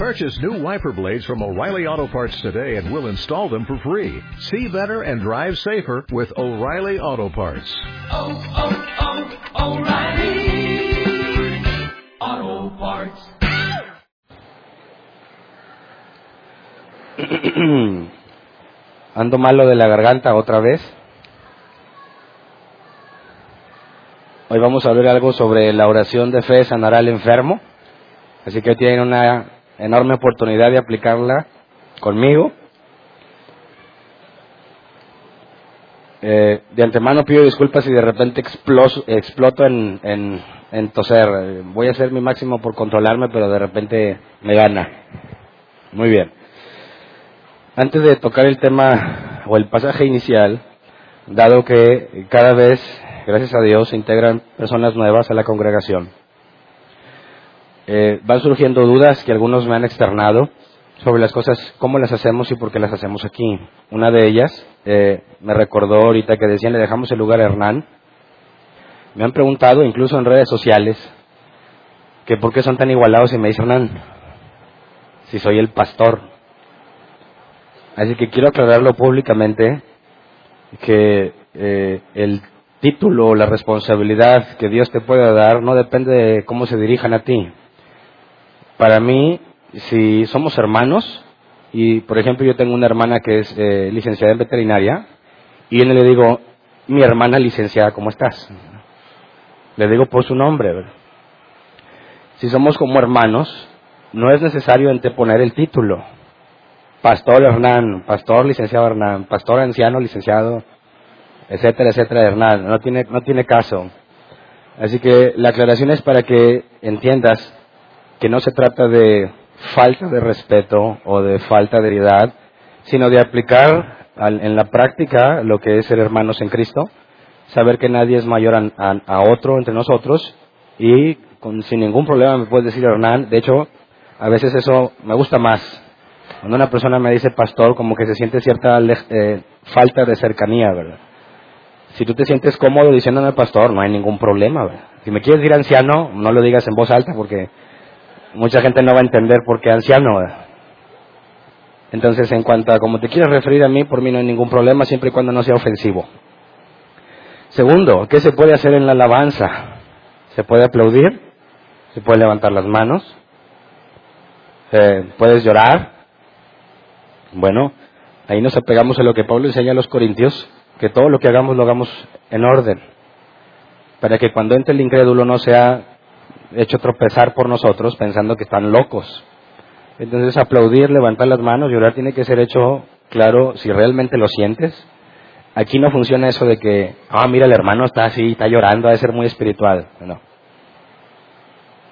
Purchase new wiper blades from O'Reilly Auto Parts today and we'll install them for free. See better and drive safer with O'Reilly Auto Parts. Oh, oh, oh, O'Reilly Auto Parts. Ando malo de la garganta otra vez. Hoy vamos a ver algo sobre la oración de fe sanará al enfermo. Así que tienen una enorme oportunidad de aplicarla conmigo. Eh, de antemano pido disculpas si de repente explos, exploto en, en, en toser. Voy a hacer mi máximo por controlarme, pero de repente me gana. Muy bien. Antes de tocar el tema o el pasaje inicial, dado que cada vez, gracias a Dios, se integran personas nuevas a la congregación, eh, van surgiendo dudas que algunos me han externado sobre las cosas, cómo las hacemos y por qué las hacemos aquí. Una de ellas eh, me recordó ahorita que decían le dejamos el lugar a Hernán. Me han preguntado, incluso en redes sociales, que por qué son tan igualados y me dice Hernán, si soy el pastor. Así que quiero aclararlo públicamente que eh, el título o la responsabilidad que Dios te pueda dar no depende de cómo se dirijan a ti. Para mí, si somos hermanos, y por ejemplo yo tengo una hermana que es eh, licenciada en veterinaria, y yo no le digo, mi hermana licenciada, ¿cómo estás? Le digo por su nombre. Si somos como hermanos, no es necesario anteponer el título. Pastor Hernán, pastor licenciado Hernán, pastor anciano licenciado, etcétera, etcétera, Hernán. No tiene, no tiene caso. Así que la aclaración es para que entiendas que no se trata de falta de respeto o de falta de heredad, sino de aplicar en la práctica lo que es ser hermanos en Cristo, saber que nadie es mayor a, otro entre nosotros y sin ningún problema me puedes decir Hernán. De hecho, a veces eso me gusta más. Cuando una persona me dice pastor, como que se siente cierta eh, falta de cercanía, ¿verdad? Si tú te sientes cómodo diciéndome pastor, no hay ningún problema, ¿verdad? Si me quieres decir anciano, no lo digas en voz alta porque mucha gente no va a entender por qué anciano. Entonces, en cuanto a cómo te quieres referir a mí, por mí no hay ningún problema, siempre y cuando no sea ofensivo. Segundo, ¿qué se puede hacer en la alabanza? ¿Se puede aplaudir? ¿Se puede levantar las manos? Eh, ¿Puedes llorar? Bueno, ahí nos apegamos a lo que Pablo enseña a los corintios, que todo lo que hagamos lo hagamos en orden, para que cuando entre el incrédulo no sea hecho tropezar por nosotros pensando que están locos. Entonces aplaudir, levantar las manos, llorar tiene que ser hecho claro si realmente lo sientes. Aquí no funciona eso de que, ah, mira, el hermano está así, está llorando, ha de ser muy espiritual. No.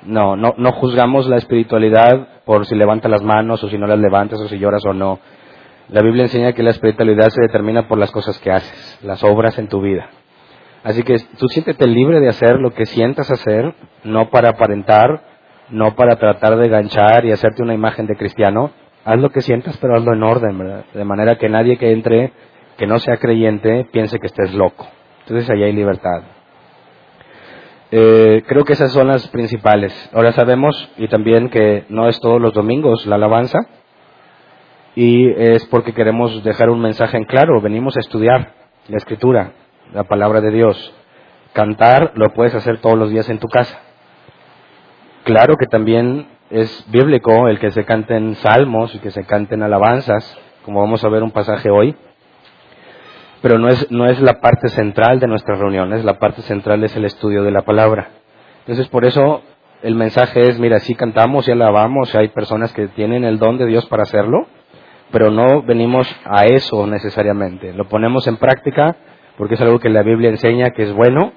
No, no, no juzgamos la espiritualidad por si levanta las manos o si no las levantas o si lloras o no. La Biblia enseña que la espiritualidad se determina por las cosas que haces, las obras en tu vida. Así que tú siéntete libre de hacer lo que sientas hacer, no para aparentar, no para tratar de ganchar y hacerte una imagen de cristiano. Haz lo que sientas, pero hazlo en orden. De manera que nadie que entre, que no sea creyente, piense que estés loco. Entonces ahí hay libertad. Eh, creo que esas son las principales. Ahora sabemos y también que no es todos los domingos la alabanza y es porque queremos dejar un mensaje en claro. Venimos a estudiar la escritura, la palabra de Dios. Cantar lo puedes hacer todos los días en tu casa. Claro que también es bíblico el que se canten salmos y que se canten alabanzas, como vamos a ver un pasaje hoy pero no es, no es la parte central de nuestras reuniones, la parte central es el estudio de la palabra. Entonces, por eso el mensaje es, mira, sí cantamos y alabamos, hay personas que tienen el don de Dios para hacerlo, pero no venimos a eso necesariamente. Lo ponemos en práctica porque es algo que la Biblia enseña que es bueno,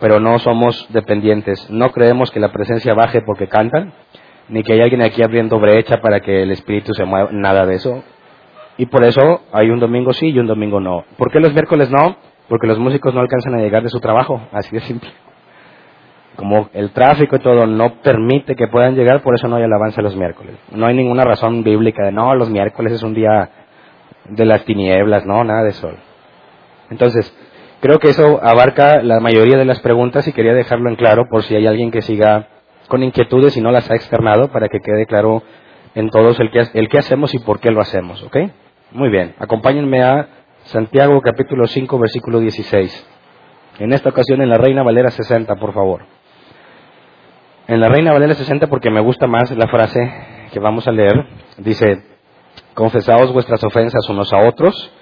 pero no somos dependientes. No creemos que la presencia baje porque cantan, ni que hay alguien aquí abriendo brecha para que el Espíritu se mueva, nada de eso. Y por eso hay un domingo sí y un domingo no. ¿Por qué los miércoles no? Porque los músicos no alcanzan a llegar de su trabajo, así de simple. Como el tráfico y todo no permite que puedan llegar, por eso no hay alabanza los miércoles. No hay ninguna razón bíblica de no, los miércoles es un día de las tinieblas, no, nada de eso. Entonces, creo que eso abarca la mayoría de las preguntas y quería dejarlo en claro por si hay alguien que siga con inquietudes y no las ha externado para que quede claro en todos el que, hacemos y por qué lo hacemos, ¿ok? Muy bien, acompáñenme a Santiago capítulo 5 versículo 16. En esta ocasión en la Reina Valera 60, por favor. En la Reina Valera 60 porque me gusta más la frase que vamos a leer. Dice, confesaos vuestras ofensas unos a otros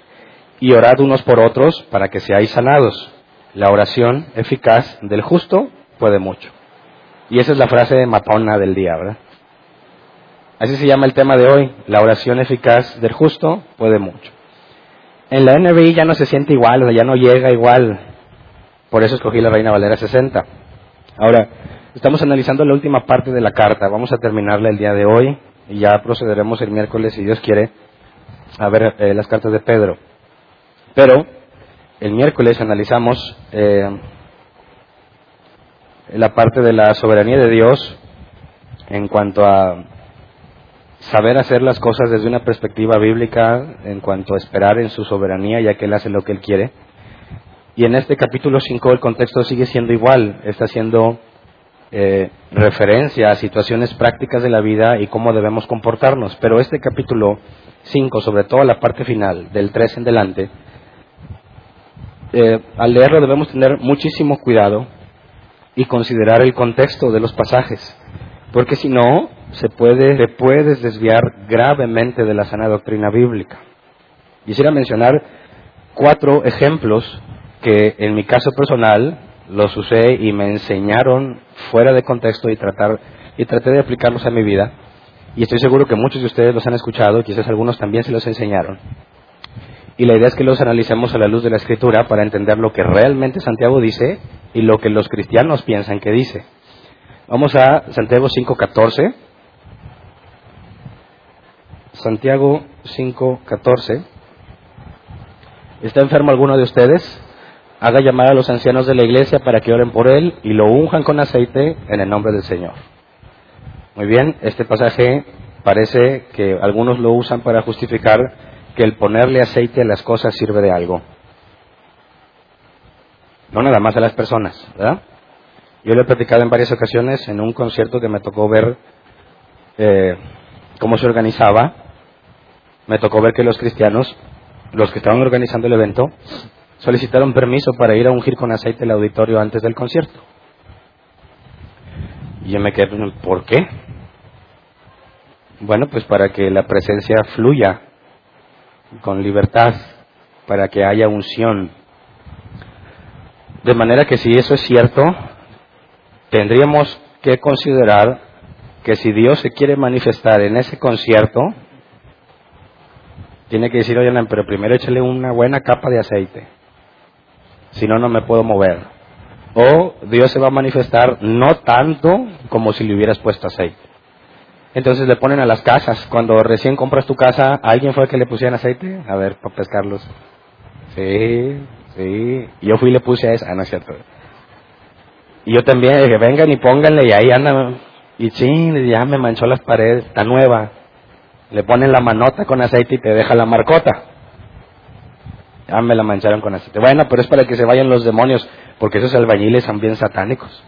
y orad unos por otros para que seáis sanados. La oración eficaz del justo puede mucho. Y esa es la frase matona del día, ¿verdad? Así se llama el tema de hoy, la oración eficaz del justo puede mucho. En la NBI ya no se siente igual, ya no llega igual. Por eso escogí la Reina Valera 60. Ahora, estamos analizando la última parte de la carta. Vamos a terminarla el día de hoy y ya procederemos el miércoles, si Dios quiere, a ver eh, las cartas de Pedro. Pero el miércoles analizamos eh, la parte de la soberanía de Dios en cuanto a saber hacer las cosas desde una perspectiva bíblica, en cuanto a esperar en su soberanía, ya que Él hace lo que Él quiere. Y en este capítulo 5 el contexto sigue siendo igual, está haciendo eh, referencia a situaciones prácticas de la vida y cómo debemos comportarnos. Pero este capítulo 5, sobre todo la parte final, del 3 en delante, eh, al leerlo debemos tener muchísimo cuidado y considerar el contexto de los pasajes, porque si no, se puede, te puedes desviar gravemente de la sana doctrina bíblica. Quisiera mencionar cuatro ejemplos que en mi caso personal los usé y me enseñaron fuera de contexto y tratar y traté de aplicarlos a mi vida. Y estoy seguro que muchos de ustedes los han escuchado, quizás algunos también se los enseñaron. Y la idea es que los analicemos a la luz de la escritura para entender lo que realmente Santiago dice y lo que los cristianos piensan que dice. Vamos a Santiago 5.14. Santiago 5.14. ¿Está enfermo alguno de ustedes? Haga llamar a los ancianos de la iglesia para que oren por él y lo unjan con aceite en el nombre del Señor. Muy bien, este pasaje parece que algunos lo usan para justificar que el ponerle aceite a las cosas sirve de algo. No nada más a las personas, ¿verdad? Yo lo he platicado en varias ocasiones en un concierto que me tocó ver eh, cómo se organizaba. Me tocó ver que los cristianos, los que estaban organizando el evento, solicitaron permiso para ir a ungir con aceite el auditorio antes del concierto. Y yo me quedé, ¿por qué? Bueno, pues para que la presencia fluya con libertad para que haya unción. De manera que si eso es cierto, tendríamos que considerar que si Dios se quiere manifestar en ese concierto, tiene que decir, oye, pero primero échale una buena capa de aceite, si no, no me puedo mover. O Dios se va a manifestar no tanto como si le hubieras puesto aceite. Entonces le ponen a las casas. Cuando recién compras tu casa, ¿alguien fue el que le pusieron aceite? A ver, para pescarlos. Sí, sí. yo fui y le puse a esa. Ah, no es cierto. Y yo también dije, vengan y pónganle. Y ahí anda. Y ching, ya me manchó las paredes. Está nueva. Le ponen la manota con aceite y te deja la marcota. Ya me la mancharon con aceite. Bueno, pero es para que se vayan los demonios. Porque esos albañiles son bien satánicos.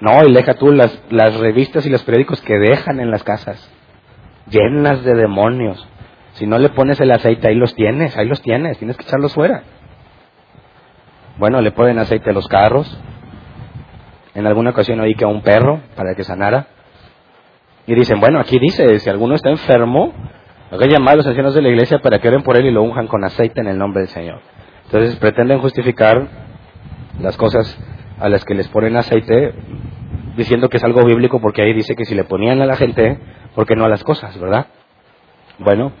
No, y deja tú las, las revistas y los periódicos que dejan en las casas, llenas de demonios. Si no le pones el aceite, ahí los tienes, ahí los tienes, tienes que echarlos fuera. Bueno, le ponen aceite a los carros. En alguna ocasión oí que a un perro para que sanara. Y dicen, bueno, aquí dice, si alguno está enfermo, haga llamar a los ancianos de la iglesia para que oren por él y lo unjan con aceite en el nombre del Señor. Entonces pretenden justificar las cosas a las que les ponen aceite diciendo que es algo bíblico porque ahí dice que si le ponían a la gente, ¿por qué no a las cosas, verdad? Bueno,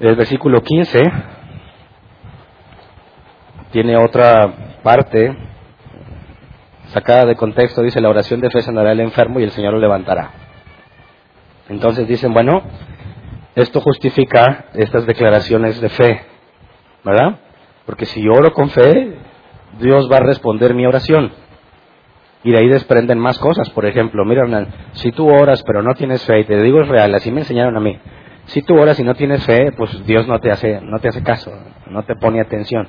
el versículo 15 tiene otra parte sacada de contexto, dice la oración de fe sanará al enfermo y el Señor lo levantará. Entonces dicen, bueno, esto justifica estas declaraciones de fe, ¿verdad? Porque si yo oro con fe, Dios va a responder mi oración. Y de ahí desprenden más cosas. Por ejemplo, mira, si tú oras pero no tienes fe, y te digo es real, así me enseñaron a mí. Si tú oras y no tienes fe, pues Dios no te hace, no te hace caso, no te pone atención.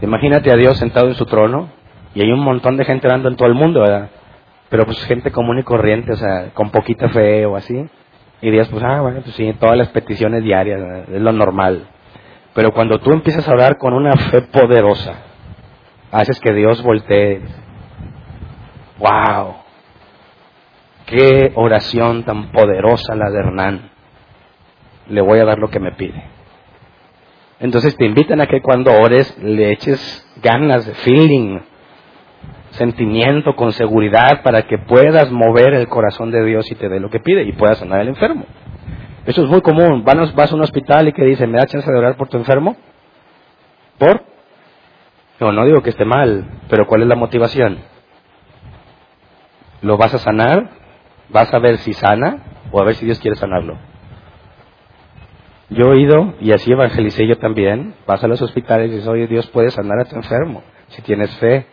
Imagínate a Dios sentado en su trono y hay un montón de gente orando en todo el mundo, ¿verdad? pero pues gente común y corriente, o sea, con poquita fe o así. Y Dios, pues, ah, bueno, pues sí, todas las peticiones diarias, es lo normal. Pero cuando tú empiezas a orar con una fe poderosa, haces que Dios voltee. ¡Wow! ¡Qué oración tan poderosa la de Hernán! Le voy a dar lo que me pide. Entonces te invitan a que cuando ores le eches ganas feeling, sentimiento, con seguridad, para que puedas mover el corazón de Dios y te dé lo que pide y puedas sanar al enfermo. Eso es muy común. Vas a un hospital y que dice, ¿me da chance de orar por tu enfermo? ¿Por? No, no digo que esté mal, pero ¿cuál es la motivación? ¿Lo vas a sanar? ¿Vas a ver si sana? ¿O a ver si Dios quiere sanarlo? Yo he ido, y así evangelicé yo también, vas a los hospitales y dices, oye, Dios puede sanar a tu enfermo, si tienes fe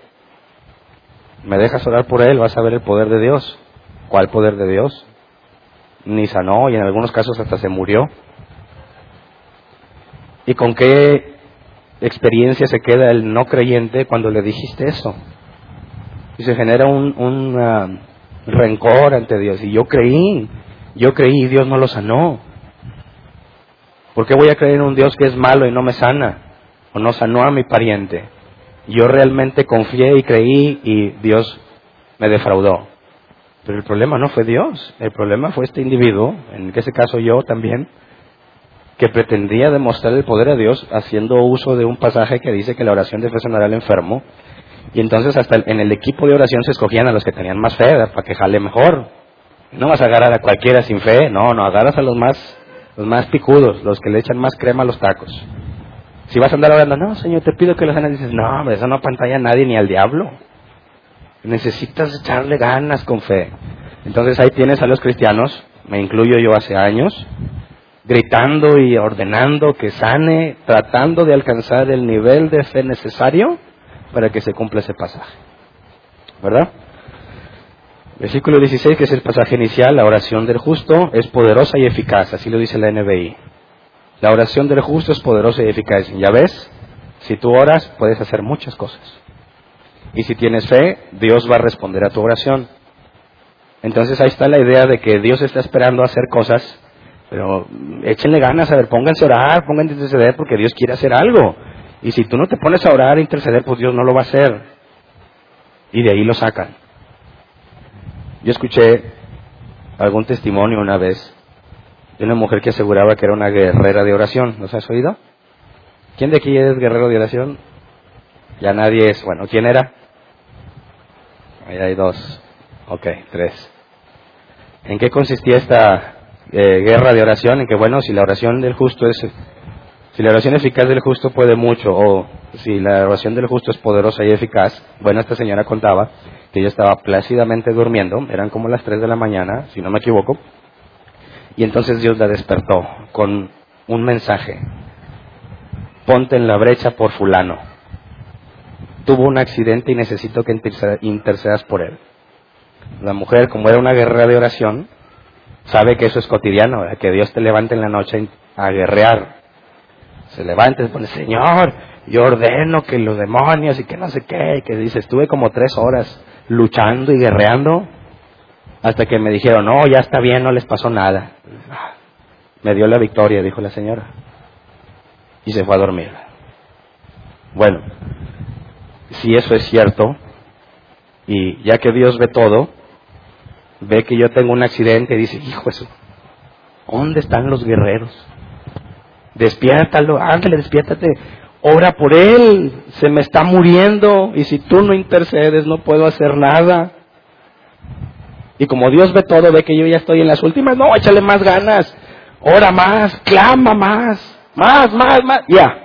me dejas orar por él, vas a ver el poder de Dios. ¿Cuál poder de Dios? Ni sanó y en algunos casos hasta se murió. ¿Y con qué experiencia se queda el no creyente cuando le dijiste eso? Y se genera un, un ah, rencor ante Dios. Y yo creí, yo creí y Dios no lo sanó. ¿Por qué voy a creer en un Dios que es malo y no me sana? O no sanó a mi pariente. Yo realmente confié y creí y Dios me defraudó. Pero el problema no fue Dios, el problema fue este individuo, en ese caso yo también, que pretendía demostrar el poder de Dios haciendo uso de un pasaje que dice que la oración debe sanar al enfermo. Y entonces hasta en el equipo de oración se escogían a los que tenían más fe para que jale mejor. No vas a agarrar a cualquiera sin fe, no, no, agarras a los más, los más picudos, los que le echan más crema a los tacos. Si vas a andar hablando, no, Señor, te pido que los ganas, dices, no, hombre, eso no pantalla a nadie ni al diablo. Necesitas echarle ganas con fe. Entonces ahí tienes a los cristianos, me incluyo yo hace años, gritando y ordenando que sane, tratando de alcanzar el nivel de fe necesario para que se cumpla ese pasaje. ¿Verdad? Versículo 16, que es el pasaje inicial, la oración del justo es poderosa y eficaz, así lo dice la NBI. La oración del justo es poderosa y eficaz. Ya ves, si tú oras, puedes hacer muchas cosas. Y si tienes fe, Dios va a responder a tu oración. Entonces ahí está la idea de que Dios está esperando hacer cosas, pero échenle ganas, a ver, pónganse a orar, pónganse a interceder porque Dios quiere hacer algo. Y si tú no te pones a orar, a interceder, pues Dios no lo va a hacer. Y de ahí lo sacan. Yo escuché algún testimonio una vez de una mujer que aseguraba que era una guerrera de oración. ¿Nos has oído? ¿Quién de aquí es guerrero de oración? Ya nadie es. Bueno, ¿quién era? Ahí hay dos. Ok, tres. ¿En qué consistía esta eh, guerra de oración? En que, bueno, si la oración del justo es. Si la oración eficaz del justo puede mucho, o si la oración del justo es poderosa y eficaz, bueno, esta señora contaba que ella estaba plácidamente durmiendo, eran como las tres de la mañana, si no me equivoco, y entonces Dios la despertó con un mensaje. Ponte en la brecha por fulano. Tuvo un accidente y necesito que intercedas por él. La mujer, como era una guerrera de oración, sabe que eso es cotidiano, que Dios te levante en la noche a guerrear. Se levanta y pone, Señor, yo ordeno que los demonios y que no sé qué, que dice, estuve como tres horas luchando y guerreando hasta que me dijeron, no, ya está bien, no les pasó nada. Me dio la victoria, dijo la señora. Y se fue a dormir. Bueno, si eso es cierto, y ya que Dios ve todo, ve que yo tengo un accidente y dice, hijo eso, ¿dónde están los guerreros? Despiértalo, ándale, despiértate, ora por él, se me está muriendo, y si tú no intercedes no puedo hacer nada. Y como Dios ve todo, ve que yo ya estoy en las últimas, no, échale más ganas, ora más, clama más, más, más, más, ya,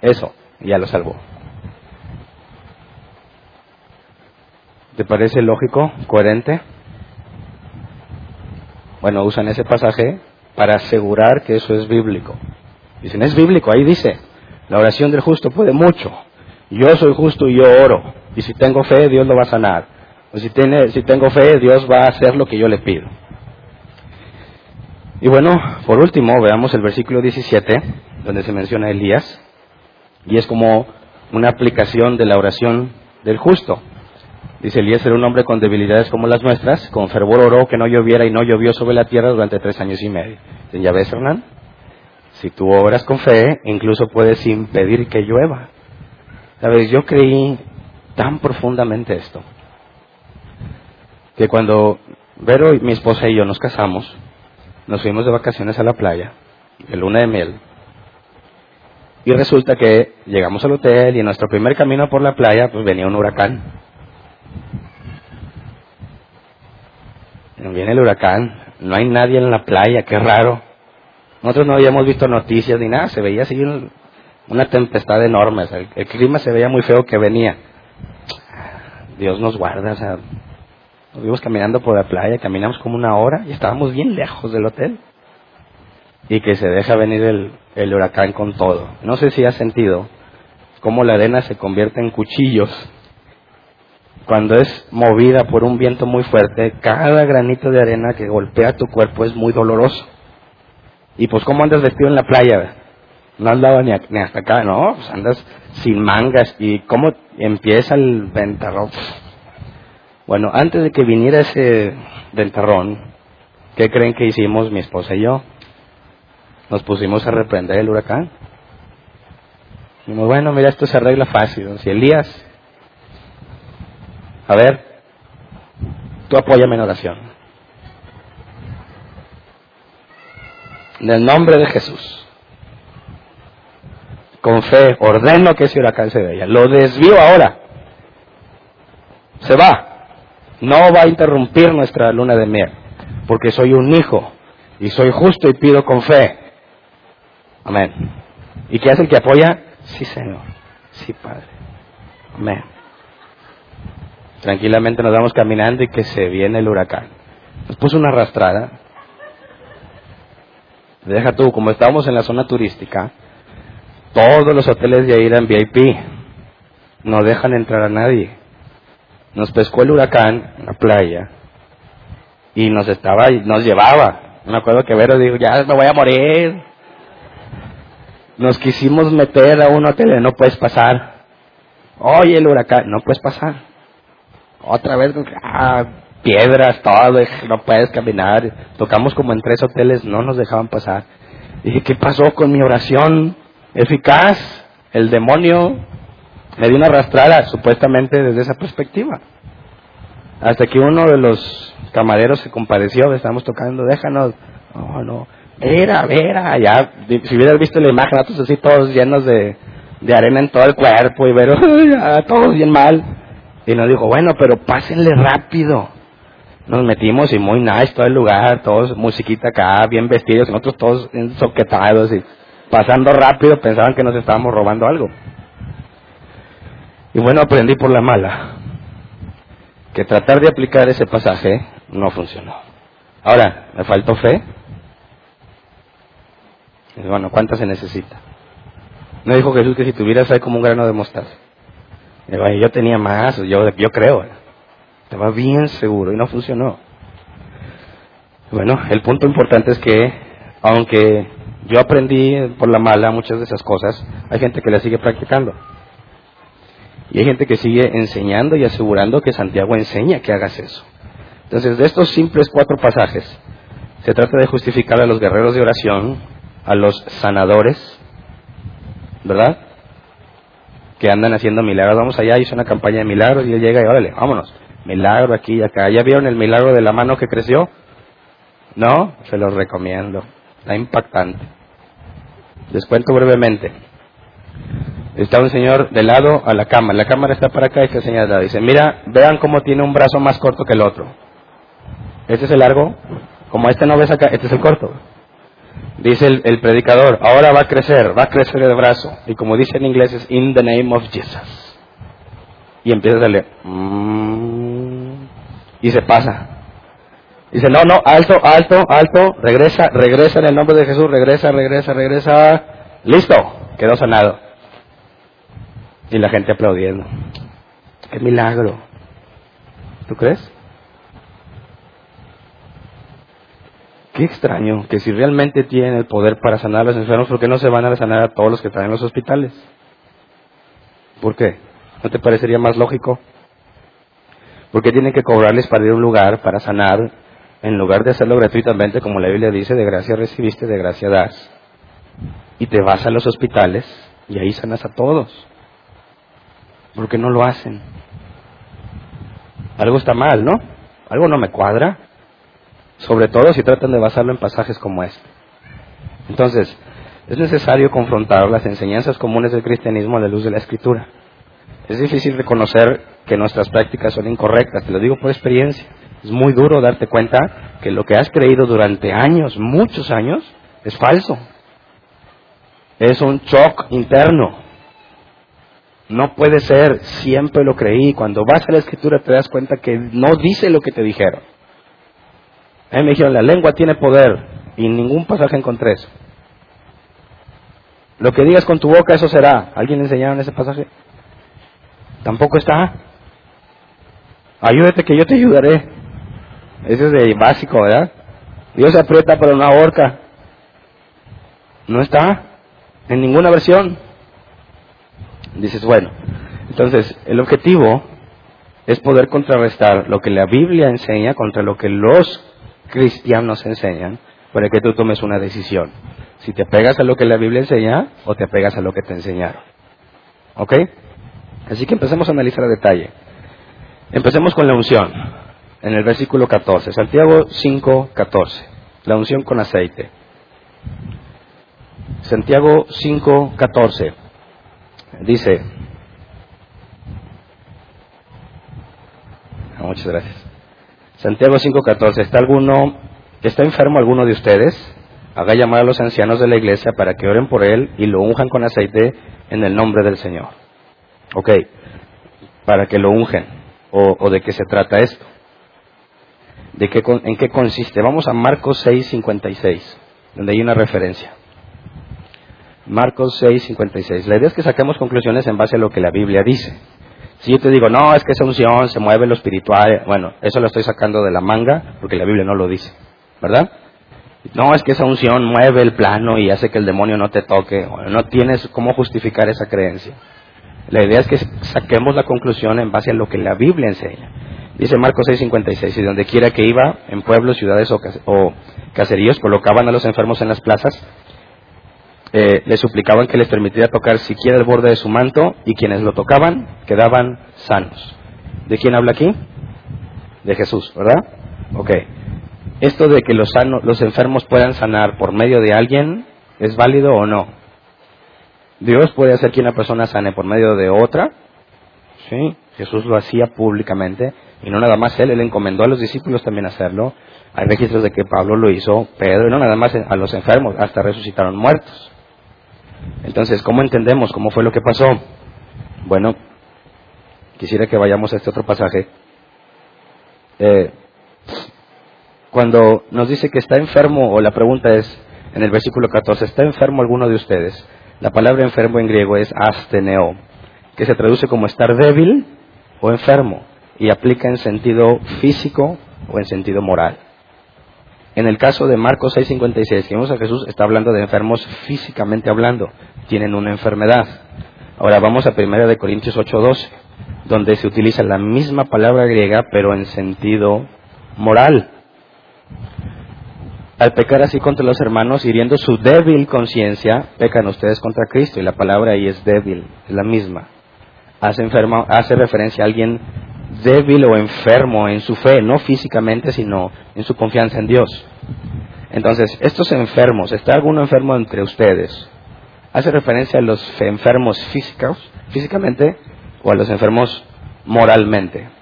eso, ya lo salvó. ¿Te parece lógico, coherente? Bueno, usan ese pasaje para asegurar que eso es bíblico. Dicen, es bíblico, ahí dice, la oración del justo puede mucho. Yo soy justo y yo oro. Y si tengo fe, Dios lo va a sanar. Pues si, tiene, si tengo fe, Dios va a hacer lo que yo le pido. Y bueno, por último, veamos el versículo 17, donde se menciona Elías, y es como una aplicación de la oración del justo. Dice Elías era un hombre con debilidades como las nuestras, con fervor oró que no lloviera y no llovió sobre la tierra durante tres años y medio. ¿Ya ves, Hernán? Si tú obras con fe, incluso puedes impedir que llueva. Sabes, yo creí tan profundamente esto, que cuando Vero, mi esposa y yo nos casamos, nos fuimos de vacaciones a la playa, de luna de miel, y resulta que llegamos al hotel y en nuestro primer camino por la playa pues venía un huracán. Viene el huracán, no hay nadie en la playa, qué raro. Nosotros no habíamos visto noticias ni nada, se veía así una tempestad enorme, el, clima se veía muy feo que venía. Dios nos guarda, o nos vimos caminando por la playa, caminamos como una hora y estábamos bien lejos del hotel y que se deja venir el, el huracán con todo. No sé si has sentido cómo la arena se convierte en cuchillos. Cuando es movida por un viento muy fuerte, cada granito de arena que golpea tu cuerpo es muy doloroso. Y pues, ¿cómo andas vestido en la playa? No andaba ni, ni hasta acá, ¿no? Pues andas sin mangas. ¿Y cómo empieza el ventarrón? Bueno, antes de que viniera ese ventarrón, ¿qué creen que hicimos mi esposa y yo? nos pusimos a reprender el huracán. Dijimos, bueno, mira, esto se arregla fácil. Si Elías, a ver, tú apóyame en oración. En el nombre de Jesús. Con fe, ordeno que ese huracán se vaya. Lo desvío ahora. Se va. No va a interrumpir nuestra luna de miel. Porque soy un hijo. Y soy justo y pido con fe. Amén. ¿Y qué hace el que apoya? Sí, Señor. Sí, Padre. Amén. Tranquilamente nos vamos caminando y que se viene el huracán. Nos puso una arrastrada. Deja tú, como estábamos en la zona turística, todos los hoteles de ahí eran VIP. No dejan entrar a nadie. Nos pescó el huracán en la playa y nos estaba, nos llevaba. Me acuerdo que Vero dijo, ya me voy a morir nos quisimos meter a un hotel no puedes pasar. Oye, el huracán, no puedes pasar. Otra vez, ah, piedras, todo, no puedes caminar. Tocamos como en tres hoteles, no nos dejaban pasar. Dije, ¿qué pasó con mi oración eficaz? El demonio me dio una arrastrada, supuestamente desde esa perspectiva. Hasta que uno de los camareros se compadeció, estábamos tocando, déjanos. No, no. Era, era, ya, si hubieras visto la imagen, todos así todos llenos de, de arena en todo el cuerpo y ver, todos bien mal. Y nos dijo, bueno, pero pásenle rápido. Nos metimos y muy nice todo el lugar, todos musiquita acá, bien vestidos, nosotros todos ensoquetados y pasando rápido pensaban que nos estábamos robando algo. Y bueno, aprendí por la mala que tratar de aplicar ese pasaje no funcionó. Ahora, me faltó fe, bueno, ¿cuántas se necesita? No dijo Jesús que si tuvieras ahí como un grano de mostaza. Yo tenía más, yo, yo creo. Estaba bien seguro y no funcionó. Bueno, el punto importante es que, aunque yo aprendí por la mala muchas de esas cosas, hay gente que las sigue practicando. Y hay gente que sigue enseñando y asegurando que Santiago enseña que hagas eso. Entonces, de estos simples cuatro pasajes, se trata de justificar a los guerreros de oración, a los sanadores, ¿verdad? Que andan haciendo milagros. Vamos allá, hizo una campaña de milagros y él llega y órale, vámonos. Milagro aquí y acá. ¿Ya vieron el milagro de la mano que creció? No, se los recomiendo. Está impactante. Les cuento brevemente. Está un señor de lado a la cámara. La cámara está para acá y este señor dice, mira, vean cómo tiene un brazo más corto que el otro. Este es el largo. Como este no ves acá, este es el corto. Dice el, predicador, ahora va a crecer, va a crecer el brazo. Y como dice en inglés es in the name of Jesus. Y empieza a leer. Mm, y se pasa. Dice, no, no, alto, alto, alto, regresa, regresa en el nombre de Jesús, regresa, regresa, regresa. Listo, quedó sanado. Y la gente aplaudiendo. Qué milagro. ¿Tú crees? Qué extraño que si realmente tienen el poder para sanar a los enfermos, ¿por qué no se van a sanar a todos los que están en los hospitales? ¿Por qué? ¿No te parecería más lógico? ¿Por qué tienen que cobrarles para ir a un lugar, para sanar, en lugar de hacerlo gratuitamente, como la Biblia dice, de gracia recibiste, de gracia das? Y te vas a los hospitales y ahí sanas a todos. ¿Por qué no lo hacen? Algo está mal, ¿no? Algo no me cuadra. Sobre todo si tratan de basarlo en pasajes como este. Entonces, es necesario confrontar las enseñanzas comunes del cristianismo a la luz de la escritura. Es difícil reconocer que nuestras prácticas son incorrectas, te lo digo por experiencia. Es muy duro darte cuenta que lo que has creído durante años, muchos años, es falso. Es un shock interno. No puede ser, siempre lo creí. Cuando vas a la escritura te das cuenta que no dice lo que te dijeron. Me dijeron, la lengua tiene poder y ningún pasaje encontré eso. Lo que digas con tu boca, eso será. ¿Alguien le enseñaron ese pasaje? Tampoco está. Ayúdate que yo te ayudaré. Ese es de básico, ¿verdad? Dios aprieta pero no ahorca. No está en ninguna versión. Dices, bueno, entonces el objetivo es poder contrarrestar lo que la Biblia enseña contra lo que los cristianos enseñan para que tú tomes una decisión. Si te pegas a lo que la Biblia enseña o te pegas a lo que te enseñaron. ¿Ok? Así que empecemos a analizar a detalle. Empecemos con la unción, en el versículo 14, Santiago 5, 14, la unción con aceite. Santiago 5, 14, dice, ah, muchas gracias. Santiago 5, 14, ¿está alguno, está enfermo alguno de ustedes? Haga llamar a los ancianos de la iglesia para que oren por él y lo unjan con aceite en el nombre del Señor. Ok, para que lo ungen. ¿O, de qué se trata esto? ¿De qué, ¿En qué consiste? Vamos a Marcos 6, 56, donde hay una referencia. Marcos 6, 56. La idea es que saquemos conclusiones en base a lo que la Biblia dice. Si yo te digo, no, es que esa unción se mueve lo espiritual, bueno, eso lo estoy sacando de la manga porque la Biblia no lo dice, ¿verdad? No, es que esa unción mueve el plano y hace que el demonio no te toque. no tienes cómo justificar esa creencia. La idea es que saquemos la conclusión en base a lo que la Biblia enseña. Dice Marcos 6:56, y donde quiera que iba, en pueblos, ciudades o, caseríos, colocaban a los enfermos en las plazas, eh, les suplicaban que les permitiera tocar siquiera el borde de su manto, y quienes lo tocaban quedaban sanos. ¿De quién habla aquí? De Jesús, ¿verdad? Ok. ¿Esto de que los, sanos, los enfermos puedan sanar por medio de alguien es válido o no? Dios puede hacer que una persona sane por medio de otra. Sí, Jesús lo hacía públicamente y no nada más él, él encomendó a los discípulos también hacerlo. Hay registros de que Pablo lo hizo, Pedro, y no nada más a los enfermos, hasta resucitaron muertos. Entonces, ¿cómo entendemos cómo fue lo que pasó? Bueno, quisiera que vayamos a este otro pasaje. Eh, cuando nos dice que está enfermo, o la pregunta es, en el versículo 14, ¿está enfermo alguno de ustedes? La palabra enfermo en griego es asteneo, que se traduce como estar débil o enfermo, y aplica en sentido físico o en sentido moral. En el caso de Marcos 6:56, que vemos a Jesús, está hablando de enfermos físicamente hablando, tienen una enfermedad. Ahora vamos a 1 de Corintios 8:12, donde se utiliza la misma palabra griega, pero en sentido moral al pecar así contra los hermanos, hiriendo su débil conciencia, pecan ustedes contra Cristo. Y la palabra ahí es débil, es la misma. Hace, enfermo, hace referencia a alguien débil o enfermo en su fe, no físicamente, sino en su confianza en Dios. Entonces, estos enfermos, ¿está alguno enfermo entre ustedes? ¿Hace referencia a los enfermos físicos, físicamente o a los enfermos moralmente?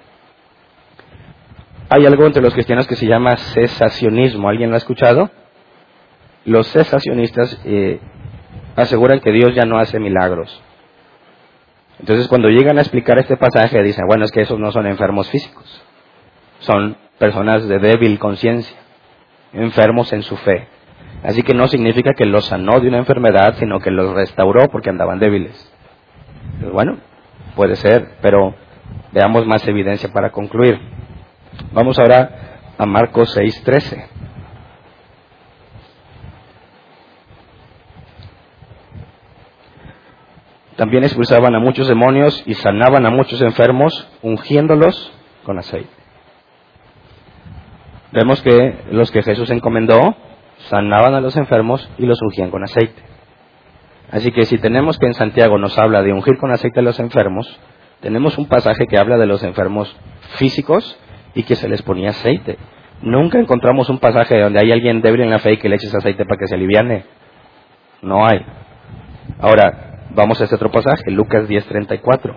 Hay algo entre los cristianos que se llama cesacionismo. ¿Alguien lo ha escuchado? Los cesacionistas eh, aseguran que Dios ya no hace milagros. Entonces cuando llegan a explicar este pasaje dicen, bueno, es que esos no son enfermos físicos, son personas de débil conciencia, enfermos en su fe. Así que no significa que los sanó de una enfermedad, sino que los restauró porque andaban débiles. bueno, puede ser, pero veamos más evidencia para concluir. Vamos ahora a Marcos 6:13. También expulsaban a muchos demonios y sanaban a muchos enfermos, ungiéndolos con aceite. Vemos que los que Jesús encomendó sanaban a los enfermos y los ungían con aceite. Así que si tenemos que en Santiago nos habla de ungir con aceite a los enfermos, tenemos un pasaje que habla de los enfermos físicos y que se les ponía aceite. Nunca encontramos un pasaje donde hay alguien débil en la fe y que le eches aceite para que se aliviane. No hay. Ahora, vamos a este otro pasaje, Lucas 10:34.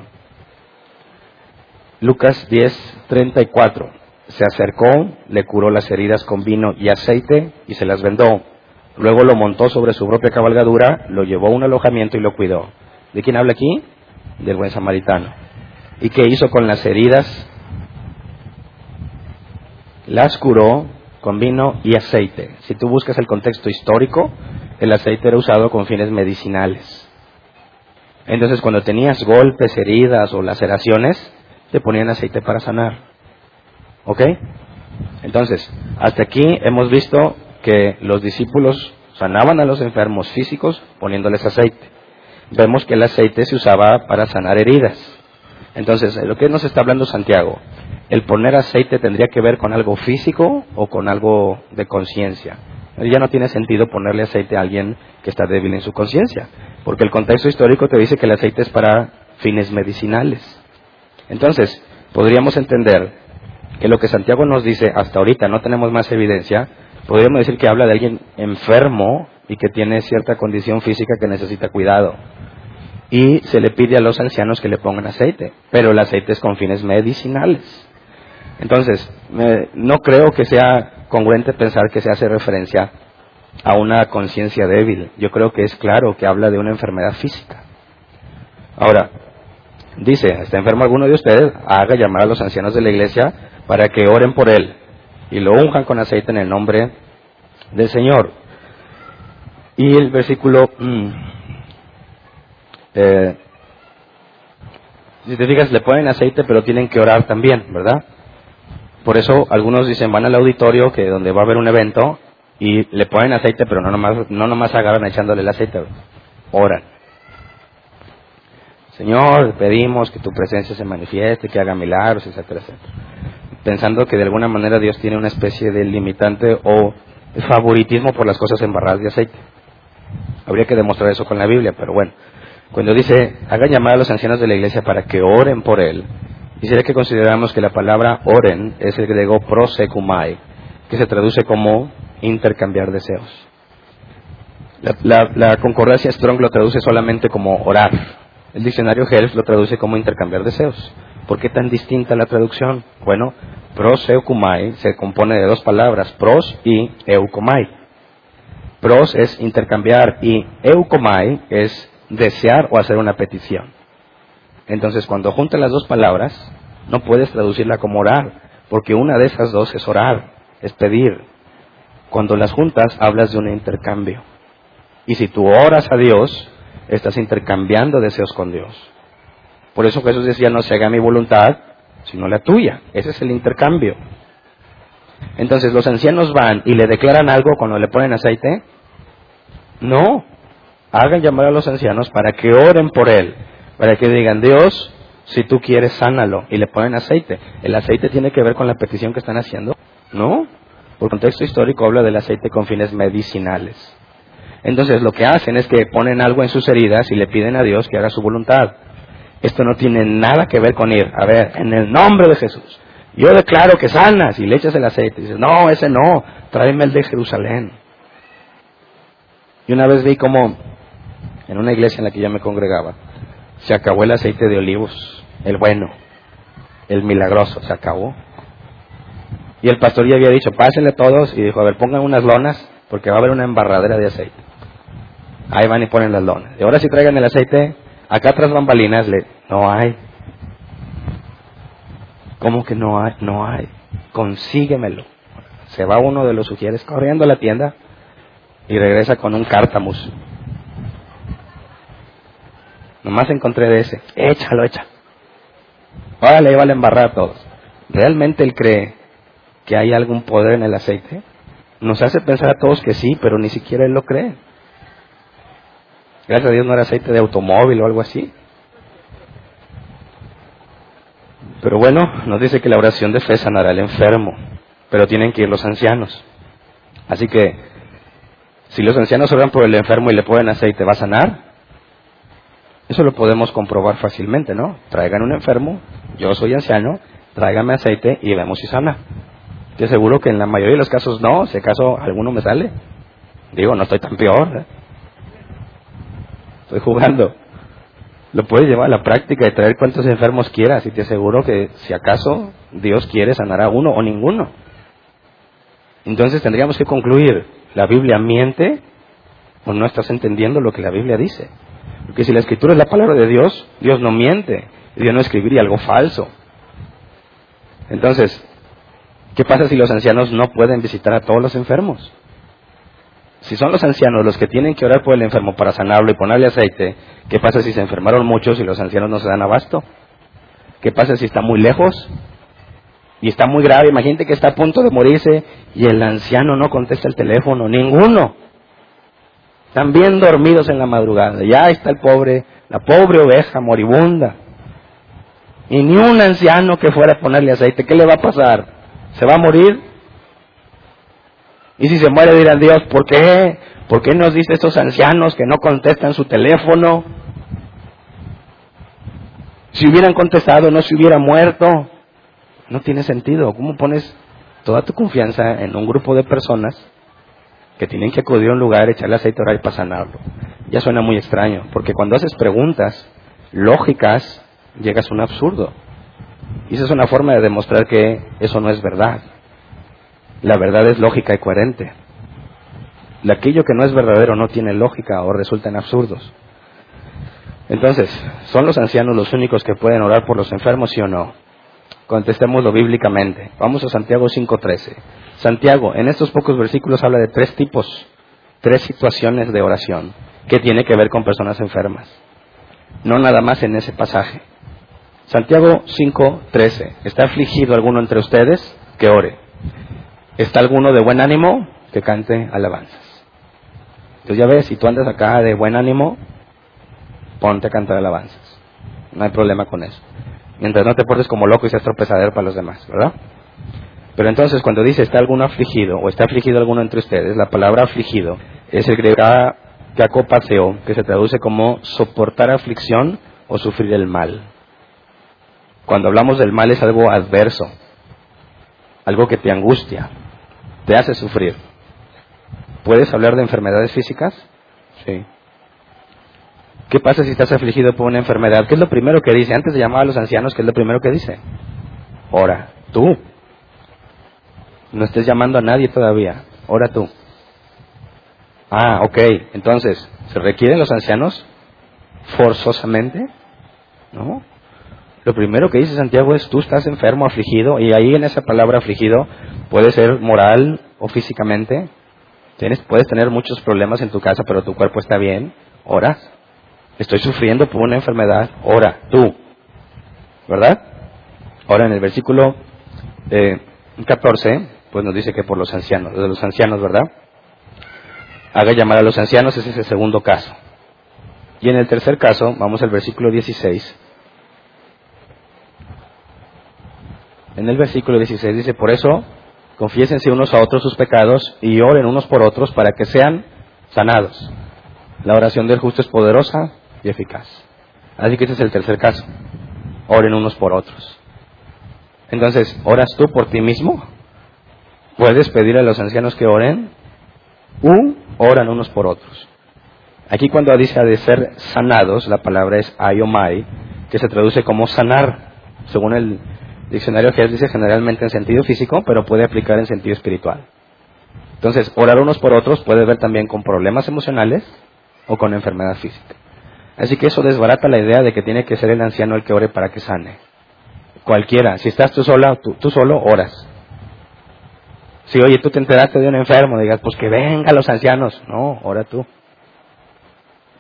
Lucas 10:34. Se acercó, le curó las heridas con vino y aceite y se las vendó. Luego lo montó sobre su propia cabalgadura, lo llevó a un alojamiento y lo cuidó. ¿De quién habla aquí? Del buen samaritano. ¿Y qué hizo con las heridas? Las curó con vino y aceite. Si tú buscas el contexto histórico, el aceite era usado con fines medicinales. Entonces, cuando tenías golpes, heridas o laceraciones, te ponían aceite para sanar. ¿Ok? Entonces, hasta aquí hemos visto que los discípulos sanaban a los enfermos físicos poniéndoles aceite. Vemos que el aceite se usaba para sanar heridas. Entonces, lo que nos está hablando Santiago, el poner aceite tendría que ver con algo físico o con algo de conciencia. Ya no tiene sentido ponerle aceite a alguien que está débil en su conciencia, porque el contexto histórico te dice que el aceite es para fines medicinales. Entonces, podríamos entender que lo que Santiago nos dice hasta ahorita, no tenemos más evidencia, podríamos decir que habla de alguien enfermo y que tiene cierta condición física que necesita cuidado. Y se le pide a los ancianos que le pongan aceite, pero el aceite es con fines medicinales. Entonces, no creo que sea congruente pensar que se hace referencia a una conciencia débil. Yo creo que es claro que habla de una enfermedad física. Ahora, dice, ¿está enfermo alguno de ustedes? Haga llamar a los ancianos de la iglesia para que oren por él y lo unjan con aceite en el nombre del Señor. Y el versículo, mm, eh, si te fijas, le ponen aceite, pero tienen que orar también, ¿verdad? Por eso algunos dicen, van al auditorio, que donde va a haber un evento, y le ponen aceite, pero no nomás, no nomás agarran echándole el aceite, oran. Señor, pedimos que tu presencia se manifieste, que haga milagros, etcétera, etcétera. Pensando que de alguna manera Dios tiene una especie de limitante o favoritismo por las cosas embarradas de aceite. Habría que demostrar eso con la Biblia, pero bueno. Cuando dice, hagan llamar a los ancianos de la iglesia para que oren por él, Quisiera que consideramos que la palabra oren es el griego prosekumai, que se traduce como intercambiar deseos. La, la, concordancia Strong lo traduce solamente como orar. El diccionario Helf lo traduce como intercambiar deseos. ¿Por qué tan distinta la traducción? Bueno, proseukumai se compone de dos palabras, pros y eukomai. Pros es intercambiar y eukomai es desear o hacer una petición. Entonces, cuando juntas las dos palabras, no puedes traducirla como orar, porque una de esas dos es orar, es pedir. Cuando las juntas, hablas de un intercambio. Y si tú oras a Dios, estás intercambiando deseos con Dios. Por eso Jesús decía, no se haga mi voluntad, sino la tuya. Ese es el intercambio. Entonces los ancianos van y le declaran algo cuando le ponen aceite. No, hagan llamar a los ancianos para que oren por él para que digan, Dios, si tú quieres, sánalo. Y le ponen aceite. ¿El aceite tiene que ver con la petición que están haciendo? No. Por contexto histórico habla del aceite con fines medicinales. Entonces lo que hacen es que ponen algo en sus heridas y le piden a Dios que haga su voluntad. Esto no tiene nada que ver con ir, a ver, en el nombre de Jesús. Yo declaro que sanas y le echas el aceite. Y dices, no, ese no, tráeme el de Jerusalén. Y una vez vi como en una iglesia en la que yo me congregaba, se acabó el aceite de olivos, el bueno, el milagroso, se acabó. Y el pastor ya había dicho, pásenle todos, y dijo, a ver, pongan unas lonas, porque va a haber una embarradera de aceite. Ahí van y ponen las lonas. Y ahora si traigan el aceite, acá tras bambalinas, le, no hay. ¿Cómo que no hay? No hay. Consíguemelo. Se va uno de los sugieres corriendo a la tienda y regresa con un cártamus Nomás encontré de ese. Échalo, echa. Órale, iba a embarrar a todos. ¿Realmente él cree que hay algún poder en el aceite? Nos hace pensar a todos que sí, pero ni siquiera él lo cree. Gracias a Dios no era aceite de automóvil o algo así. Pero bueno, nos dice que la oración de fe sanará al enfermo, pero tienen que ir los ancianos. Así que, si los ancianos oran por el enfermo y le ponen aceite, ¿va a sanar? Eso lo podemos comprobar fácilmente, ¿no? Traigan un enfermo, yo soy anciano, tráigame aceite y vemos si sana. Te aseguro que en la mayoría de los casos no, si acaso alguno me sale. Digo, no estoy tan peor. ¿eh? Estoy jugando. Lo puedes llevar a la práctica y traer cuantos enfermos quieras y te aseguro que si acaso Dios quiere sanar a uno o ninguno. Entonces tendríamos que concluir, ¿la Biblia miente o no estás entendiendo lo que la Biblia dice? Porque si la escritura es la palabra de Dios, Dios no miente, Dios no escribiría algo falso. Entonces, ¿qué pasa si los ancianos no pueden visitar a todos los enfermos? Si son los ancianos los que tienen que orar por el enfermo para sanarlo y ponerle aceite, ¿qué pasa si se enfermaron muchos y los ancianos no se dan abasto? ¿Qué pasa si está muy lejos y está muy grave? Imagínate que está a punto de morirse y el anciano no contesta el teléfono, ninguno. Bien dormidos en la madrugada. Ya está el pobre, la pobre oveja moribunda. Y ni un anciano que fuera a ponerle aceite, ¿qué le va a pasar? ¿Se va a morir? Y si se muere dirán Dios, ¿por qué? ¿Por qué nos dice estos ancianos que no contestan su teléfono? Si hubieran contestado, no se hubiera muerto. No tiene sentido. ¿Cómo pones toda tu confianza en un grupo de personas que tienen que acudir a un lugar, echarle aceite orar para sanarlo? Ya suena muy extraño, porque cuando haces preguntas lógicas, llegas a un absurdo. Y esa es una forma de demostrar que eso no es verdad. La verdad es lógica y coherente. Aquello que no es verdadero no tiene lógica o resulta en absurdos. Entonces, ¿son los ancianos los únicos que pueden orar por los enfermos, sí o no? Contestémoslo bíblicamente. Vamos a Santiago 5.13. Santiago, en estos pocos versículos habla de tres tipos, tres situaciones de oración que tiene que ver con personas enfermas. No nada más en ese pasaje. Santiago 5.13. ¿Está afligido alguno entre ustedes? Que ore. ¿Está alguno de buen ánimo? Que cante alabanzas. Entonces ya ves, si tú andas acá de buen ánimo, ponte a cantar alabanzas. No hay problema con eso. Mientras no te portes como loco y seas tropezadero para los demás, ¿verdad? Pero entonces cuando dice está alguno afligido o está afligido alguno entre ustedes, la palabra afligido es el griego kakopaseo, que se traduce como soportar aflicción o sufrir el mal. Cuando hablamos del mal es algo adverso, algo que te angustia, te hace sufrir. ¿Puedes hablar de enfermedades físicas? Sí. ¿Qué pasa si estás afligido por una enfermedad? ¿Qué es lo primero que dice? Antes de llamar a los ancianos, ¿qué es lo primero que dice? Ora, tú. No estés llamando a nadie todavía. Ora tú. Ah, ok. Entonces, ¿se requieren los ancianos forzosamente? ¿No? Lo primero que dice Santiago es, tú estás enfermo, afligido, y ahí en esa palabra afligido puede ser moral o físicamente. Tienes, puedes tener muchos problemas en tu casa, pero tu cuerpo está bien. Ora. Estoy sufriendo por una enfermedad. Ora, tú. ¿Verdad? Ahora en el versículo eh, 14, pues nos dice que por los ancianos, de los ancianos, ¿verdad? Haga llamar a los ancianos, ese es el segundo caso. Y en el tercer caso, vamos al versículo 16. En el versículo 16 dice, por eso confiésense unos a otros sus pecados y oren unos por otros para que sean sanados. La oración del justo es poderosa y eficaz. Así que ese es el tercer caso. Oren unos por otros. Entonces, ¿oras tú por ti mismo? ¿Puedes pedir a los ancianos que oren? U oran unos por otros. Aquí cuando dice de ser sanados, la palabra es ayomai, que se traduce como sanar, según el diccionario que dice generalmente en sentido físico, pero puede aplicar en sentido espiritual. Entonces, orar unos por otros puede ver también con problemas emocionales o con enfermedad física. Así que eso desbarata la idea de que tiene que ser el anciano el que ore para que sane. Cualquiera, si estás tú sola, tú, solo oras. Si oye, tú te enteraste de un enfermo, digas, pues que venga los ancianos. No, ora tú.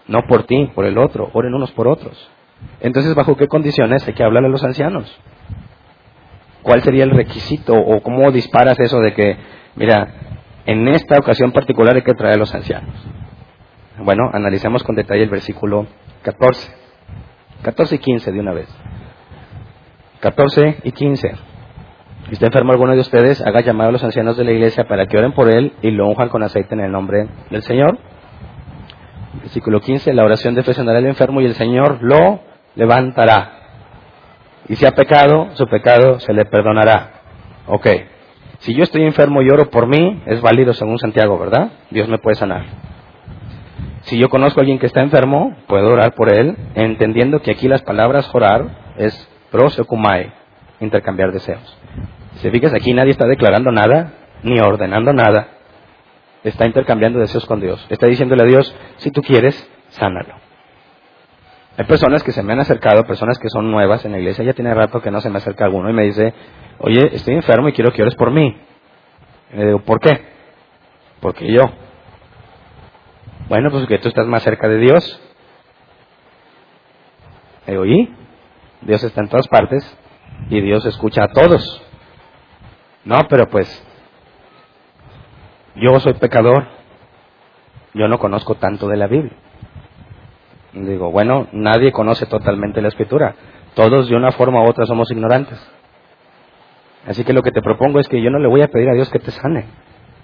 No por ti, por el otro, oren unos por otros. Entonces, ¿bajo qué condiciones hay que hablar a los ancianos? ¿Cuál sería el requisito o cómo disparas eso de que, mira, en esta ocasión particular hay que traer a los ancianos? Bueno, analicemos con detalle el versículo 14. 14 y 15 de una vez. 14 y 15. Si está enfermo alguno de ustedes, haga llamar a los ancianos de la iglesia para que oren por él y lo unjan con aceite en el nombre del Señor. Versículo 15, la oración de fe sanará al enfermo y el Señor lo levantará. Y si ha pecado, su pecado se le perdonará. Ok. Si yo estoy enfermo y oro por mí, es válido según Santiago, ¿verdad? Dios me puede sanar. Si yo conozco a alguien que está enfermo, puedo orar por él, entendiendo que aquí las palabras orar es prosekumai, intercambiar deseos. Si fijas aquí nadie está declarando nada, ni ordenando nada. Está intercambiando deseos con Dios. Está diciéndole a Dios, si tú quieres, sánalo. Hay personas que se me han acercado, personas que son nuevas en la iglesia, ya tiene rato que no se me acerca alguno y me dice, oye, estoy enfermo y quiero que ores por mí. Y le digo, ¿por qué? Porque yo. Bueno, pues que tú estás más cerca de Dios. Digo, ¿y? Dios está en todas partes y Dios escucha a todos. No, pero pues yo soy pecador, yo no conozco tanto de la Biblia. Digo, bueno, nadie conoce totalmente la escritura, todos de una forma u otra somos ignorantes. Así que lo que te propongo es que yo no le voy a pedir a Dios que te sane,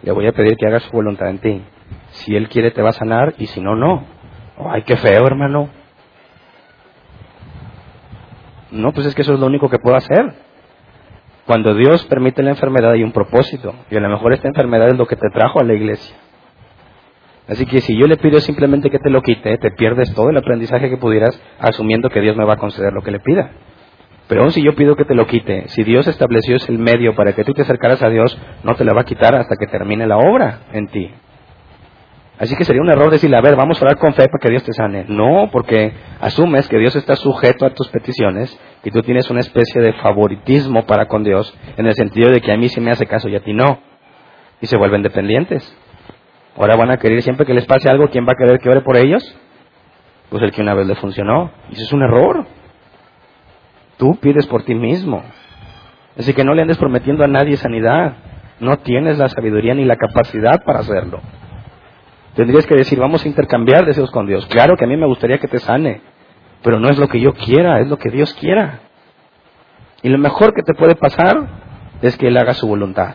le voy a pedir que haga su voluntad en ti. Si Él quiere te va a sanar y si no, no. ay, qué feo, hermano. No, pues es que eso es lo único que puedo hacer. Cuando Dios permite la enfermedad hay un propósito. Y a lo mejor esta enfermedad es lo que te trajo a la iglesia. Así que si yo le pido simplemente que te lo quite, te pierdes todo el aprendizaje que pudieras asumiendo que Dios me va a conceder lo que le pida. Pero aún si yo pido que te lo quite, si Dios estableció ese medio para que tú te acercaras a Dios, no te la va a quitar hasta que termine la obra en ti. Así que sería un error decirle, a ver, vamos a orar con fe para que Dios te sane. No, porque asumes que Dios está sujeto a tus peticiones y tú tienes una especie de favoritismo para con Dios, en el sentido de que a mí sí me hace caso y a ti no. Y se vuelven dependientes. Ahora van a querer siempre que les pase algo, ¿quién va a querer que ore por ellos? Pues el que una vez le funcionó. Y eso es un error. Tú pides por ti mismo. Así que no le andes prometiendo a nadie sanidad. No tienes la sabiduría ni la capacidad para hacerlo. Tendrías que decir, vamos a intercambiar deseos con Dios. Claro que a mí me gustaría que te sane, pero no es lo que yo quiera, es lo que Dios quiera. Y lo mejor que te puede pasar es que Él haga su voluntad.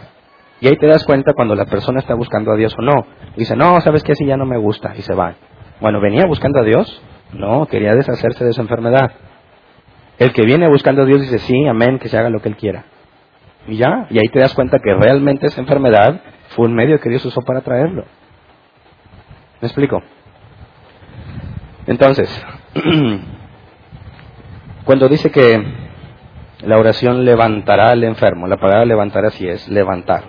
Y ahí te das cuenta cuando la persona está buscando a Dios o no. Dice, no, sabes que así ya no me gusta, y se va. Bueno, ¿venía buscando a Dios? No, quería deshacerse de su enfermedad. El que viene buscando a Dios dice, sí, amén, que se haga lo que Él quiera. Y ya, y ahí te das cuenta que realmente esa enfermedad fue un medio que Dios usó para traerlo. ¿Me explico? Entonces, cuando dice que la oración levantará al enfermo, la palabra levantar así es, levantar.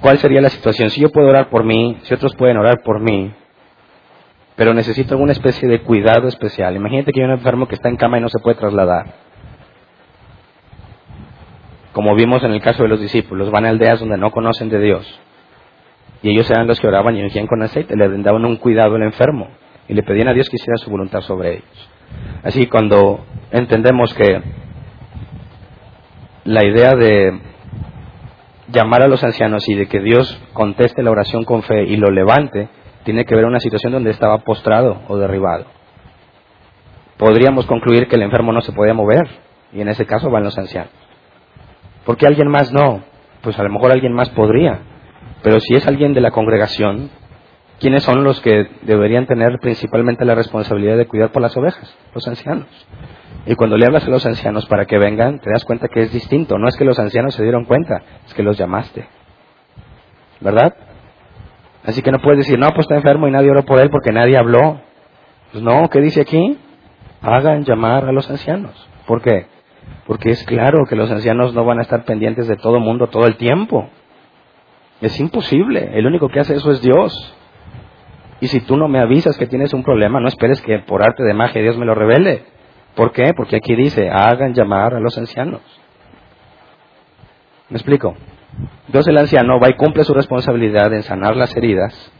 ¿Cuál sería la situación? Si yo puedo orar por mí, si otros pueden orar por mí, pero necesito alguna especie de cuidado especial. Imagínate que hay un enfermo que está en cama y no se puede trasladar. Como vimos en el caso de los discípulos, van a aldeas donde no conocen de Dios y ellos eran los que oraban y ungían con aceite, le daban un cuidado al enfermo y le pedían a Dios que hiciera su voluntad sobre ellos. Así cuando entendemos que la idea de llamar a los ancianos y de que Dios conteste la oración con fe y lo levante, tiene que ver una situación donde estaba postrado o derribado. Podríamos concluir que el enfermo no se podía mover y en ese caso van los ancianos. ¿Por qué alguien más no? Pues a lo mejor alguien más podría, pero si es alguien de la congregación, ¿quiénes son los que deberían tener principalmente la responsabilidad de cuidar por las ovejas? Los ancianos. Y cuando le hablas a los ancianos para que vengan, te das cuenta que es distinto. No es que los ancianos se dieron cuenta, es que los llamaste. ¿Verdad? Así que no puedes decir, no, pues está enfermo y nadie oró por él porque nadie habló. Pues no, ¿qué dice aquí? Hagan llamar a los ancianos. ¿Por qué? Porque es claro que los ancianos no van a estar pendientes de todo el mundo todo el tiempo. Es imposible. El único que hace eso es Dios. Y si tú no me avisas que tienes un problema, no esperes que por arte de magia Dios me lo revele. ¿Por qué? Porque aquí dice, hagan llamar a los ancianos. ¿Me explico? Entonces el anciano va y cumple su responsabilidad en sanar las heridas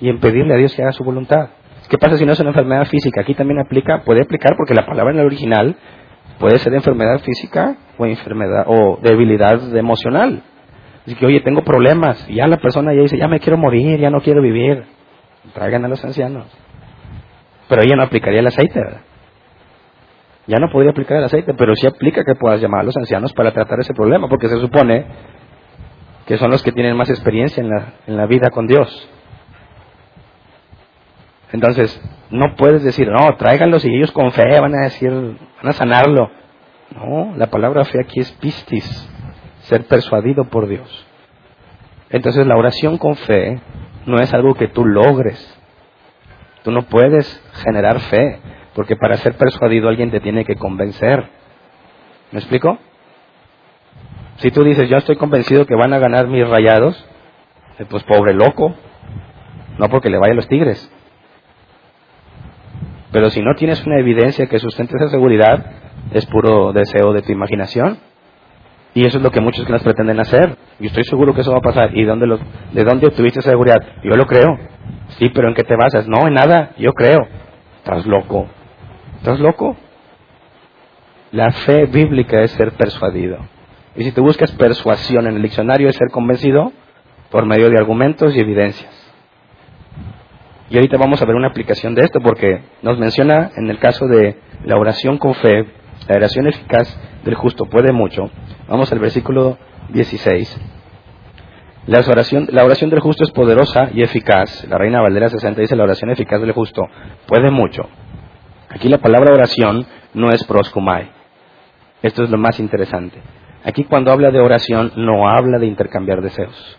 y en pedirle a Dios que haga su voluntad. ¿Qué pasa si no es una enfermedad física? Aquí también aplica, puede aplicar porque la palabra en el original puede ser enfermedad física o enfermedad o debilidad emocional. Dice que, oye, tengo problemas. Y ya la persona ya dice, ya me quiero morir, ya no quiero vivir. Traigan a los ancianos. Pero ella no aplicaría el aceite, ¿verdad? Ya no podría aplicar el aceite, pero sí aplica que puedas llamar a los ancianos para tratar ese problema, porque se supone que son los que tienen más experiencia en la, en la vida con Dios. Entonces, no puedes decir, no, tráiganlos y ellos con fe van a decir, van a sanarlo. No, la palabra fe aquí es pistis, ser persuadido por Dios. Entonces, la oración con fe no es algo que tú logres. Tú no puedes generar fe, porque para ser persuadido alguien te tiene que convencer. ¿Me explico? Si tú dices, yo estoy convencido que van a ganar mis rayados, eh, pues pobre loco, no porque le vaya a los tigres. Pero si no tienes una evidencia que sustente esa seguridad, es puro deseo de tu imaginación. Y eso es lo que muchos nos pretenden hacer. Y estoy seguro que eso va a pasar. ¿Y dónde de dónde obtuviste seguridad? Yo lo creo. Sí, pero ¿en qué te basas? No, en nada. Yo creo. Estás loco. ¿Estás loco? La fe bíblica es ser persuadido. Y si tú buscas persuasión en el diccionario es ser convencido por medio de argumentos y evidencias. Y ahorita vamos a ver una aplicación de esto porque nos menciona en el caso de la oración con fe, la oración eficaz del justo puede mucho. Vamos al versículo 16. La oración, la oración del justo es poderosa y eficaz. La Reina Valera 60 dice la oración eficaz del justo puede mucho. Aquí la palabra oración no es proscumai. Esto es lo más interesante. Aquí cuando habla de oración no habla de intercambiar deseos.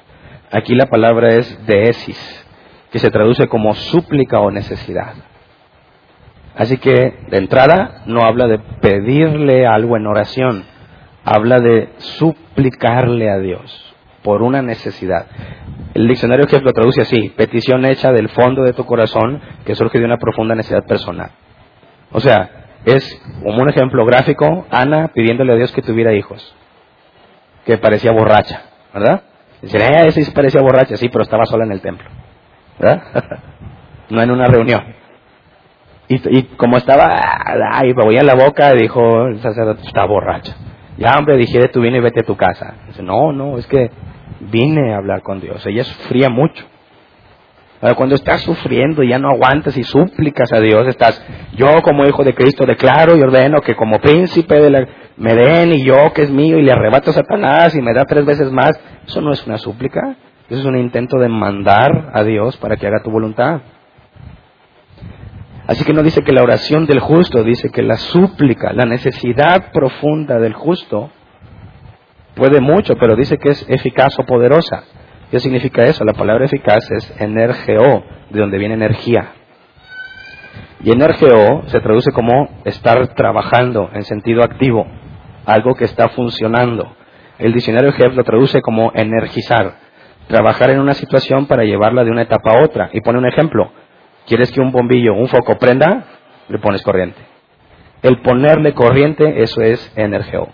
Aquí la palabra es deesis, que se traduce como súplica o necesidad. Así que de entrada no habla de pedirle algo en oración, habla de suplicarle a Dios por una necesidad. El diccionario que lo traduce así, petición hecha del fondo de tu corazón que surge de una profunda necesidad personal. O sea, es como un ejemplo gráfico, Ana pidiéndole a Dios que tuviera hijos que parecía borracha, ¿verdad? Dicen, eh, esa parecía borracha, sí, pero estaba sola en el templo, ¿verdad? no en una reunión. Y, como estaba, me voy a la boca, dijo el sacerdote, está borracha. Ya, hombre, dije, tú vine y vete a tu casa. Dice, no, no, es que vine a hablar con Dios. Ella sufría mucho. Cuando estás sufriendo y ya no aguantas y súplicas a Dios, estás, yo como hijo de Cristo declaro y ordeno que como príncipe de la, me den y yo que es mío y le arrebato a Satanás y me da tres veces más. Eso no es una súplica, eso es un intento de mandar a Dios para que haga tu voluntad. Así que no dice que la oración del justo, dice que la súplica, la necesidad profunda del justo puede mucho, pero dice que es eficaz o poderosa. ¿Qué significa eso? La palabra eficaz es energeo, de donde viene energía. Y energeo se traduce como estar trabajando en sentido activo, algo que está funcionando. El diccionario Jeff lo traduce como energizar, trabajar en una situación para llevarla de una etapa a otra. Y pone un ejemplo. ¿Quieres que un bombillo, un foco prenda? Le pones corriente. El ponerle corriente, eso es energeo.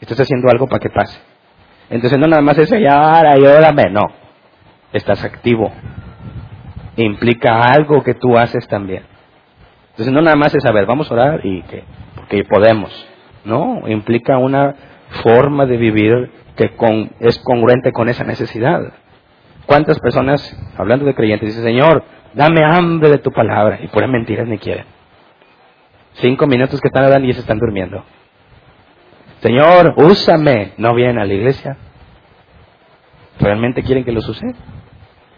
Estás haciendo algo para que pase. Entonces no nada más es ahora ayúdame, no. Estás activo. Implica algo que tú haces también. Entonces no nada más es saber, vamos a orar y que, podemos. No, implica una forma de vivir que con, es congruente con esa necesidad. ¿Cuántas personas, hablando de creyentes, dicen, Señor, dame hambre de tu palabra? Y puras mentiras ni quieren. Cinco minutos que están hablando y se están durmiendo. Señor, úsame. No vienen a la iglesia. ¿Realmente quieren que los use?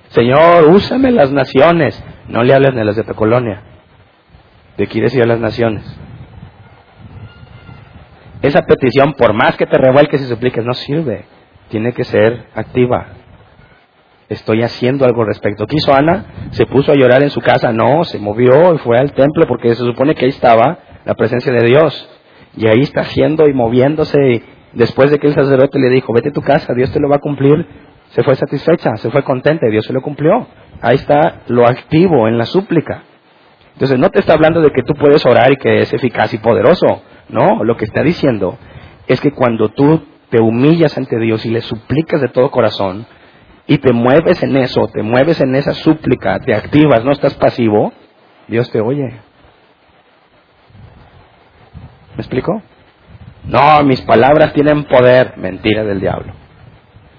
Señor, úsame las naciones. No le hables de las de tu colonia. Te quieres ir a las naciones. Esa petición, por más que te revuelques y supliques, no sirve. Tiene que ser activa. Estoy haciendo algo al respecto. ¿Qué hizo Ana? ¿Se puso a llorar en su casa? No, se movió y fue al templo porque se supone que ahí estaba la presencia de Dios. Y ahí está haciendo y moviéndose. Después de que el sacerdote le dijo, vete a tu casa, Dios te lo va a cumplir, se fue satisfecha, se fue contenta Dios se lo cumplió. Ahí está lo activo en la súplica. Entonces no te está hablando de que tú puedes orar y que es eficaz y poderoso. No, lo que está diciendo es que cuando tú te humillas ante Dios y le suplicas de todo corazón y te mueves en eso, te mueves en esa súplica, te activas, no estás pasivo, Dios te oye. ¿Me explico? No, mis palabras tienen poder. Mentira del diablo.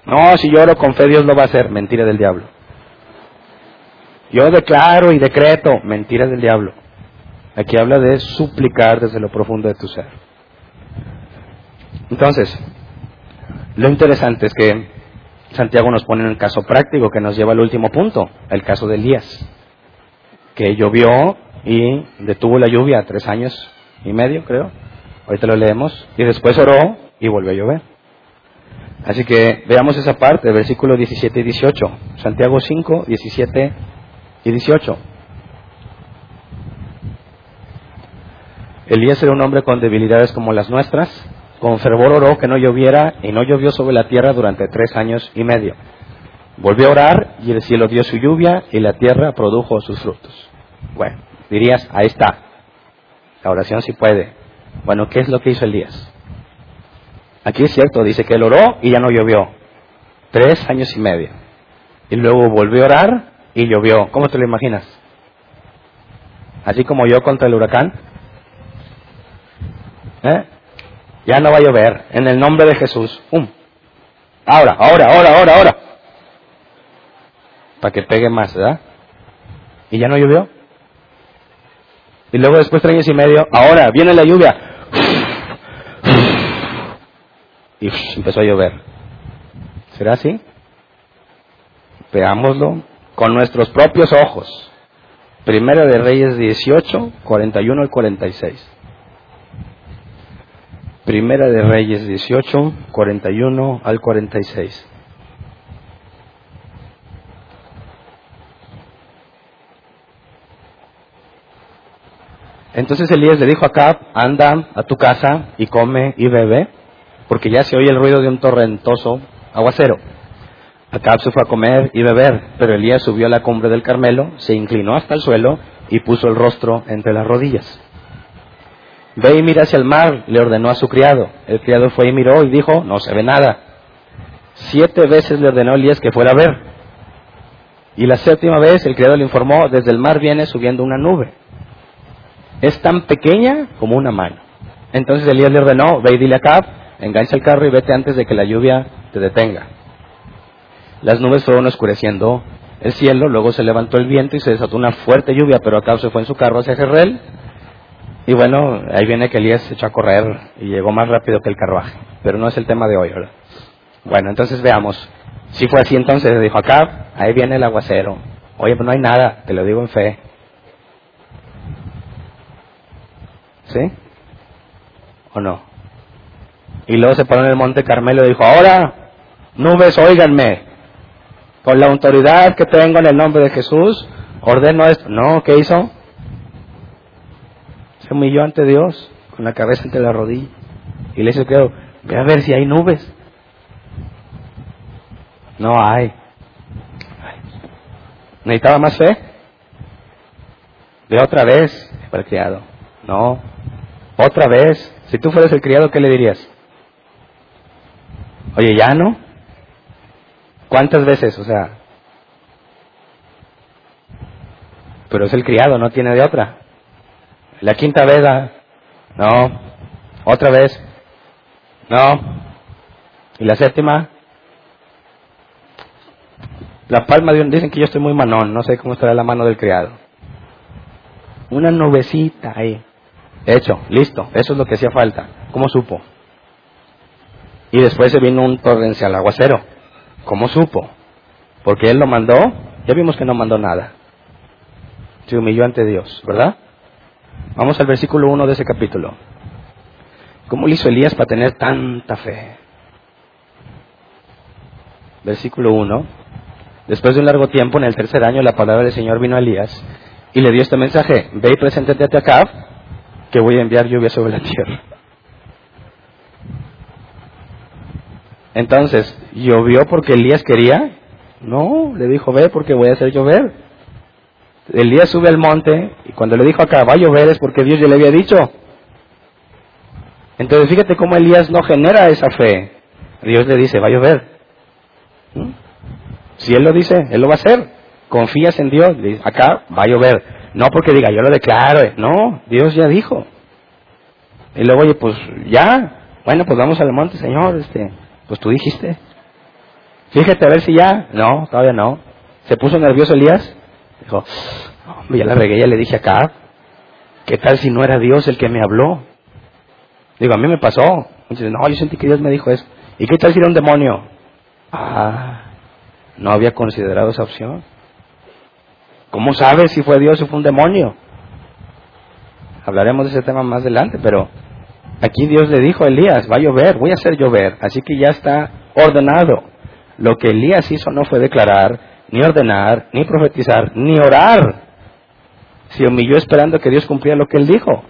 No, si yo oro con fe, Dios lo va a hacer. Mentira del diablo. Yo declaro y decreto. Mentira del diablo. Aquí habla de suplicar desde lo profundo de tu ser. Entonces, lo interesante es que Santiago nos pone un caso práctico que nos lleva al último punto, el caso de Elías, que llovió y detuvo la lluvia tres años y medio, creo. Ahorita lo leemos. Y después oró y volvió a llover. Así que veamos esa parte, versículos 17 y 18. Santiago 5, 17 y 18. Elías era un hombre con debilidades como las nuestras. Con fervor oró que no lloviera y no llovió sobre la tierra durante tres años y medio. Volvió a orar y el cielo dio su lluvia y la tierra produjo sus frutos. Bueno, dirías, ahí está. La oración sí puede. Bueno, ¿qué es lo que hizo Elías? Aquí es cierto, dice que él oró y ya no llovió. Tres años y medio. Y luego volvió a orar y llovió. ¿Cómo te lo imaginas? Así como yo contra el huracán. ¿Eh? Ya no va a llover. En el nombre de Jesús. ¡Um! Ahora, ahora, ahora, ahora, ahora. Para que pegue más, ¿verdad? Y ya no llovió. Y luego después tres años y medio, ahora viene la lluvia. Y empezó a llover. ¿Será así? Veámoslo con nuestros propios ojos. Primera de Reyes 18, 41 y 46. Primera de Reyes 18, 41 al 46. Entonces Elías le dijo a Acab, anda a tu casa y come y bebe, porque ya se oye el ruido de un torrentoso aguacero. Acab se fue a comer y beber, pero Elías subió a la cumbre del Carmelo, se inclinó hasta el suelo y puso el rostro entre las rodillas. Ve y mira hacia el mar, le ordenó a su criado. El criado fue y miró y dijo, no se ve nada. Siete veces le ordenó Elías que fuera a ver. Y la séptima vez el criado le informó, desde el mar viene subiendo una nube. Es tan pequeña como una mano. Entonces Elías le ordenó, ve y dile a Acab, engancha el carro y vete antes de que la lluvia te detenga. Las nubes fueron oscureciendo el cielo, luego se levantó el viento y se desató una fuerte lluvia, pero Acab se fue en su carro hacia Jerrel. Y bueno, ahí viene que Elías se echó a correr y llegó más rápido que el carruaje. Pero no es el tema de hoy, ¿verdad? Bueno, entonces veamos. Si fue así, entonces dijo Acab, ahí viene el aguacero. Oye, pues no hay nada, te lo digo en fe. ¿Sí? ¿O no? Y luego se paró en el monte Carmelo y dijo, ahora, nubes, óiganme, con la autoridad que tengo en el nombre de Jesús, ordeno esto. No, ¿qué hizo? Se humilló ante Dios, con la cabeza entre la rodilla. Y le dice, ve a ver si hay nubes. No hay. ¿Necesitaba más fe? Ve otra vez, para el criado. No. Otra vez. Si tú fueras el criado, ¿qué le dirías? Oye, ¿ya no? ¿Cuántas veces? O sea. Pero es el criado, no tiene de otra. La quinta vez, ah, no. Otra vez, no. Y la séptima, la palma de un. Dicen que yo estoy muy manón, no sé cómo estará la mano del criado. Una nubecita ahí. Hecho, listo, eso es lo que hacía falta. ¿Cómo supo? Y después se vino un torrencial aguacero. ¿Cómo supo? Porque él lo mandó, ya vimos que no mandó nada. Se humilló ante Dios, ¿verdad? Vamos al versículo 1 de ese capítulo. ¿Cómo le hizo Elías para tener tanta fe? Versículo 1. Después de un largo tiempo, en el tercer año, la palabra del Señor vino a Elías y le dio este mensaje. Ve y preséntate a que voy a enviar lluvia sobre la tierra. Entonces, ¿llovió porque Elías quería? No, le dijo, ve porque voy a hacer llover. Elías sube al monte cuando le dijo acá, va a llover es porque Dios ya le había dicho. Entonces fíjate cómo Elías no genera esa fe. Dios le dice, va a llover. ¿Mm? Si Él lo dice, Él lo va a hacer. Confías en Dios, acá va a llover. No porque diga, yo lo declaro. No, Dios ya dijo. Y luego, oye, pues ya. Bueno, pues vamos al monte, Señor. Este, pues tú dijiste. Fíjate a ver si ya. No, todavía no. Se puso nervioso Elías. Dijo, hombre, ya la regué, ya le dije acá. ¿Qué tal si no era Dios el que me habló? Digo, a mí me pasó. Dice, no, yo sentí que Dios me dijo eso. ¿Y qué tal si era un demonio? Ah, no había considerado esa opción. ¿Cómo sabes si fue Dios o fue un demonio? Hablaremos de ese tema más adelante, pero aquí Dios le dijo a Elías, va a llover, voy a hacer llover. Así que ya está ordenado. Lo que Elías hizo no fue declarar, ni ordenar, ni profetizar, ni orar. Se humilló esperando que Dios cumpliera lo que él dijo.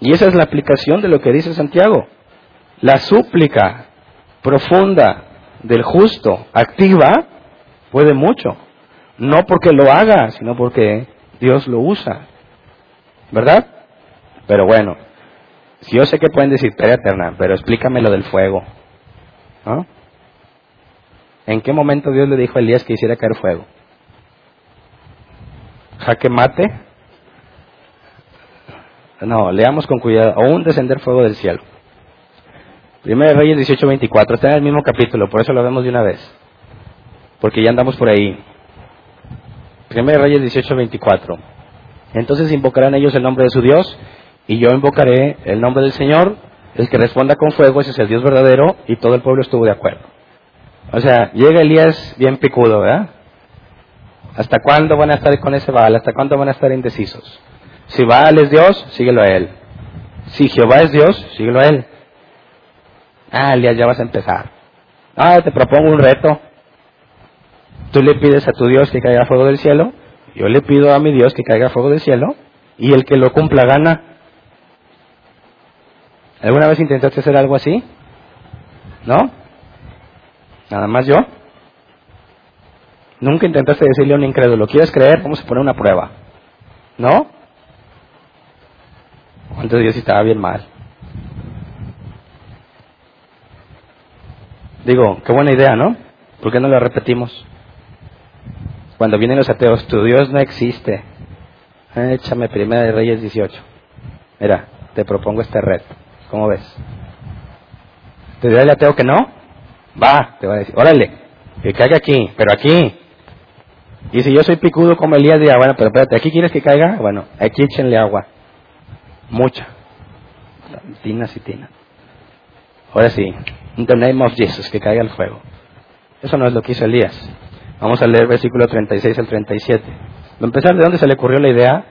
Y esa es la aplicación de lo que dice Santiago. La súplica profunda del justo, activa, puede mucho. No porque lo haga, sino porque Dios lo usa. ¿Verdad? Pero bueno, si yo sé que pueden decir Pera eterna, pero explícame lo del fuego. ¿No? ¿En qué momento Dios le dijo a Elías que hiciera caer fuego? ¿Jaque mate? No, leamos con cuidado. Un descender fuego del cielo. Primero Reyes 18:24, está en el mismo capítulo, por eso lo vemos de una vez. Porque ya andamos por ahí. Primero Reyes 18:24. Entonces invocarán ellos el nombre de su Dios, y yo invocaré el nombre del Señor, el que responda con fuego, ese es el Dios verdadero, y todo el pueblo estuvo de acuerdo. O sea, llega Elías bien picudo, ¿verdad? ¿Hasta cuándo van a estar con ese Baal? ¿Hasta cuándo van a estar indecisos? Si Baal es Dios, síguelo a él. Si Jehová es Dios, síguelo a él. Ah, ya vas a empezar. Ah, te propongo un reto. Tú le pides a tu Dios que caiga fuego del cielo, yo le pido a mi Dios que caiga fuego del cielo, y el que lo cumpla gana. ¿Alguna vez intentaste hacer algo así? ¿No? Nada más yo. Nunca intentaste decirle a un incrédulo, ¿quieres creer? Vamos a poner una prueba. ¿No? Entonces Dios estaba bien mal. Digo, qué buena idea, ¿no? ¿Por qué no la repetimos? Cuando vienen los ateos, tu Dios no existe. Échame primera de Reyes 18. Mira, te propongo este reto. ¿Cómo ves? ¿Te dirá el ateo que no? Va, te va a decir, órale, que caiga aquí, pero aquí. Y si yo soy picudo como Elías, dirá, bueno, pero espérate, ¿aquí quieres que caiga? Bueno, aquí échenle agua. Mucha. Tinas y tinas. Ahora sí, in the name of Jesus, que caiga el fuego. Eso no es lo que hizo Elías. Vamos a leer versículo 36 al 37. a empezar, ¿de dónde se le ocurrió la idea?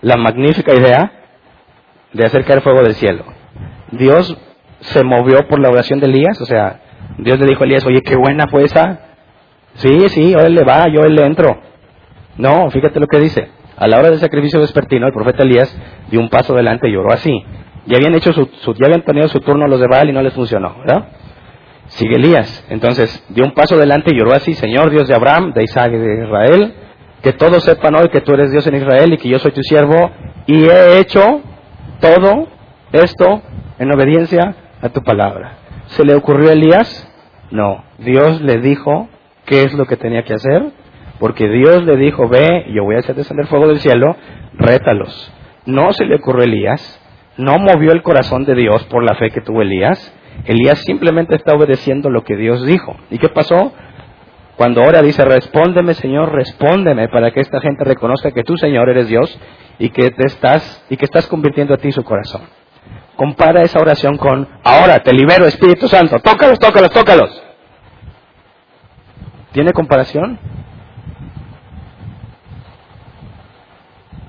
La magnífica idea de hacer caer fuego del cielo. Dios se movió por la oración de Elías, o sea, Dios le dijo a Elías, oye, qué buena fue esa. Sí, sí, él le va, yo él le entro. No, fíjate lo que dice. A la hora del sacrificio vespertino, el profeta Elías dio un paso adelante y lloró así. Ya habían hecho su, ya habían tenido su turno los de Baal y no les funcionó, ¿verdad? Sigue Elías. Entonces, dio un paso adelante y lloró así, Señor Dios de Abraham, de Isaac y de Israel, que todos sepan hoy que tú eres Dios en Israel y que yo soy tu siervo y he hecho todo esto en obediencia a tu palabra. ¿Se le ocurrió a Elías? No. Dios le dijo qué es lo que tenía que hacer, porque Dios le dijo, ve, yo voy a hacer descender fuego del cielo, rétalos. No se le ocurrió a Elías, no movió el corazón de Dios por la fe que tuvo Elías. Elías simplemente está obedeciendo lo que Dios dijo. ¿Y qué pasó? Cuando ahora dice, respóndeme Señor, respóndeme para que esta gente reconozca que tú Señor eres Dios y que te estás, y que estás convirtiendo a ti su corazón. Compara esa oración con, ahora te libero Espíritu Santo, tócalos, tócalos, tócalos. ¿Tiene comparación?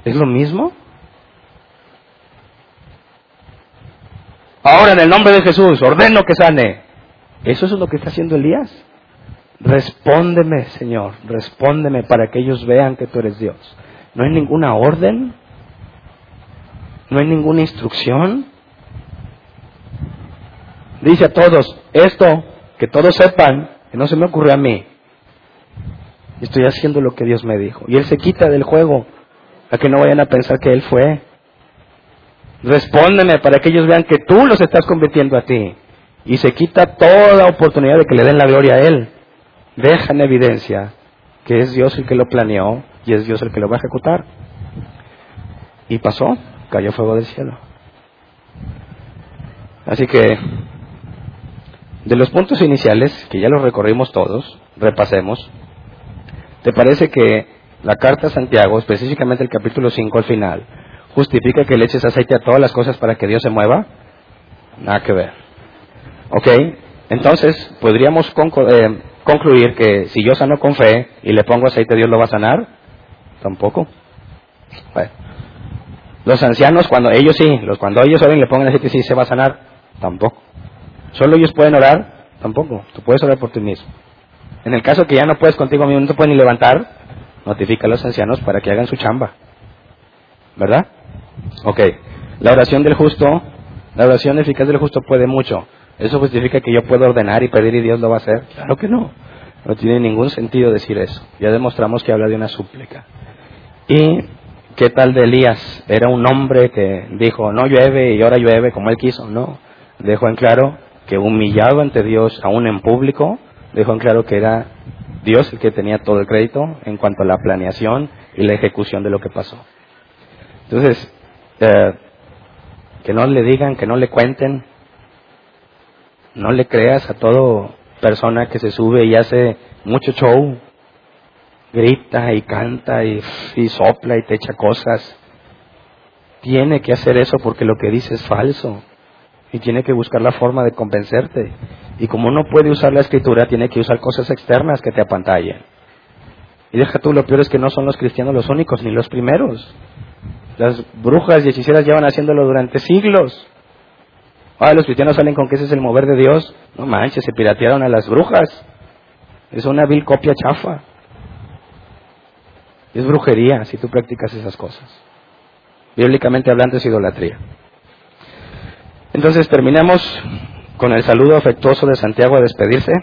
¿Es lo mismo? Ahora en el nombre de Jesús, ordeno que sane. Eso es lo que está haciendo Elías. Respóndeme, Señor, respóndeme para que ellos vean que tú eres Dios. No hay ninguna orden, no hay ninguna instrucción. Dice a todos, esto, que todos sepan, que no se me ocurre a mí. Estoy haciendo lo que Dios me dijo. Y Él se quita del juego, a que no vayan a pensar que Él fue. Respóndeme para que ellos vean que tú los estás convirtiendo a ti. Y se quita toda oportunidad de que le den la gloria a Él. Deja en evidencia que es Dios el que lo planeó y es Dios el que lo va a ejecutar. Y pasó, cayó fuego del cielo. Así que de los puntos iniciales, que ya los recorrimos todos, repasemos. ¿Te parece que la carta a Santiago, específicamente el capítulo 5 al final, justifica que le eches aceite a todas las cosas para que Dios se mueva? Nada que ver. ¿Ok? Entonces, ¿podríamos eh, concluir que si yo sano con fe y le pongo aceite, Dios lo va a sanar? Tampoco. Los ancianos, cuando ellos sí, los, cuando ellos oren le pongan aceite, sí se va a sanar. Tampoco. ¿Solo ellos pueden orar? Tampoco. Tú puedes orar por ti mismo. En el caso que ya no puedes contigo mismo, no te puedes ni levantar, notifica a los ancianos para que hagan su chamba. ¿Verdad? Ok. La oración del justo, la oración eficaz del justo puede mucho. ¿Eso justifica que yo puedo ordenar y pedir y Dios lo va a hacer? Claro que no. No tiene ningún sentido decir eso. Ya demostramos que habla de una súplica. ¿Y qué tal de Elías? Era un hombre que dijo, no llueve y ahora llueve como él quiso. No. Dejó en claro que humillado ante Dios, aún en público, dejó en claro que era Dios el que tenía todo el crédito en cuanto a la planeación y la ejecución de lo que pasó. Entonces, eh, que no le digan, que no le cuenten, no le creas a toda persona que se sube y hace mucho show, grita y canta y, y sopla y te echa cosas. Tiene que hacer eso porque lo que dice es falso y tiene que buscar la forma de convencerte. Y como no puede usar la escritura, tiene que usar cosas externas que te apantallen. Y deja tú, lo peor es que no son los cristianos los únicos, ni los primeros. Las brujas y hechiceras llevan haciéndolo durante siglos. Ahora los cristianos salen con que ese es el mover de Dios. No manches, se piratearon a las brujas. Es una vil copia chafa. Es brujería si tú practicas esas cosas. Bíblicamente hablando es idolatría. Entonces terminamos con el saludo afectuoso de Santiago a despedirse.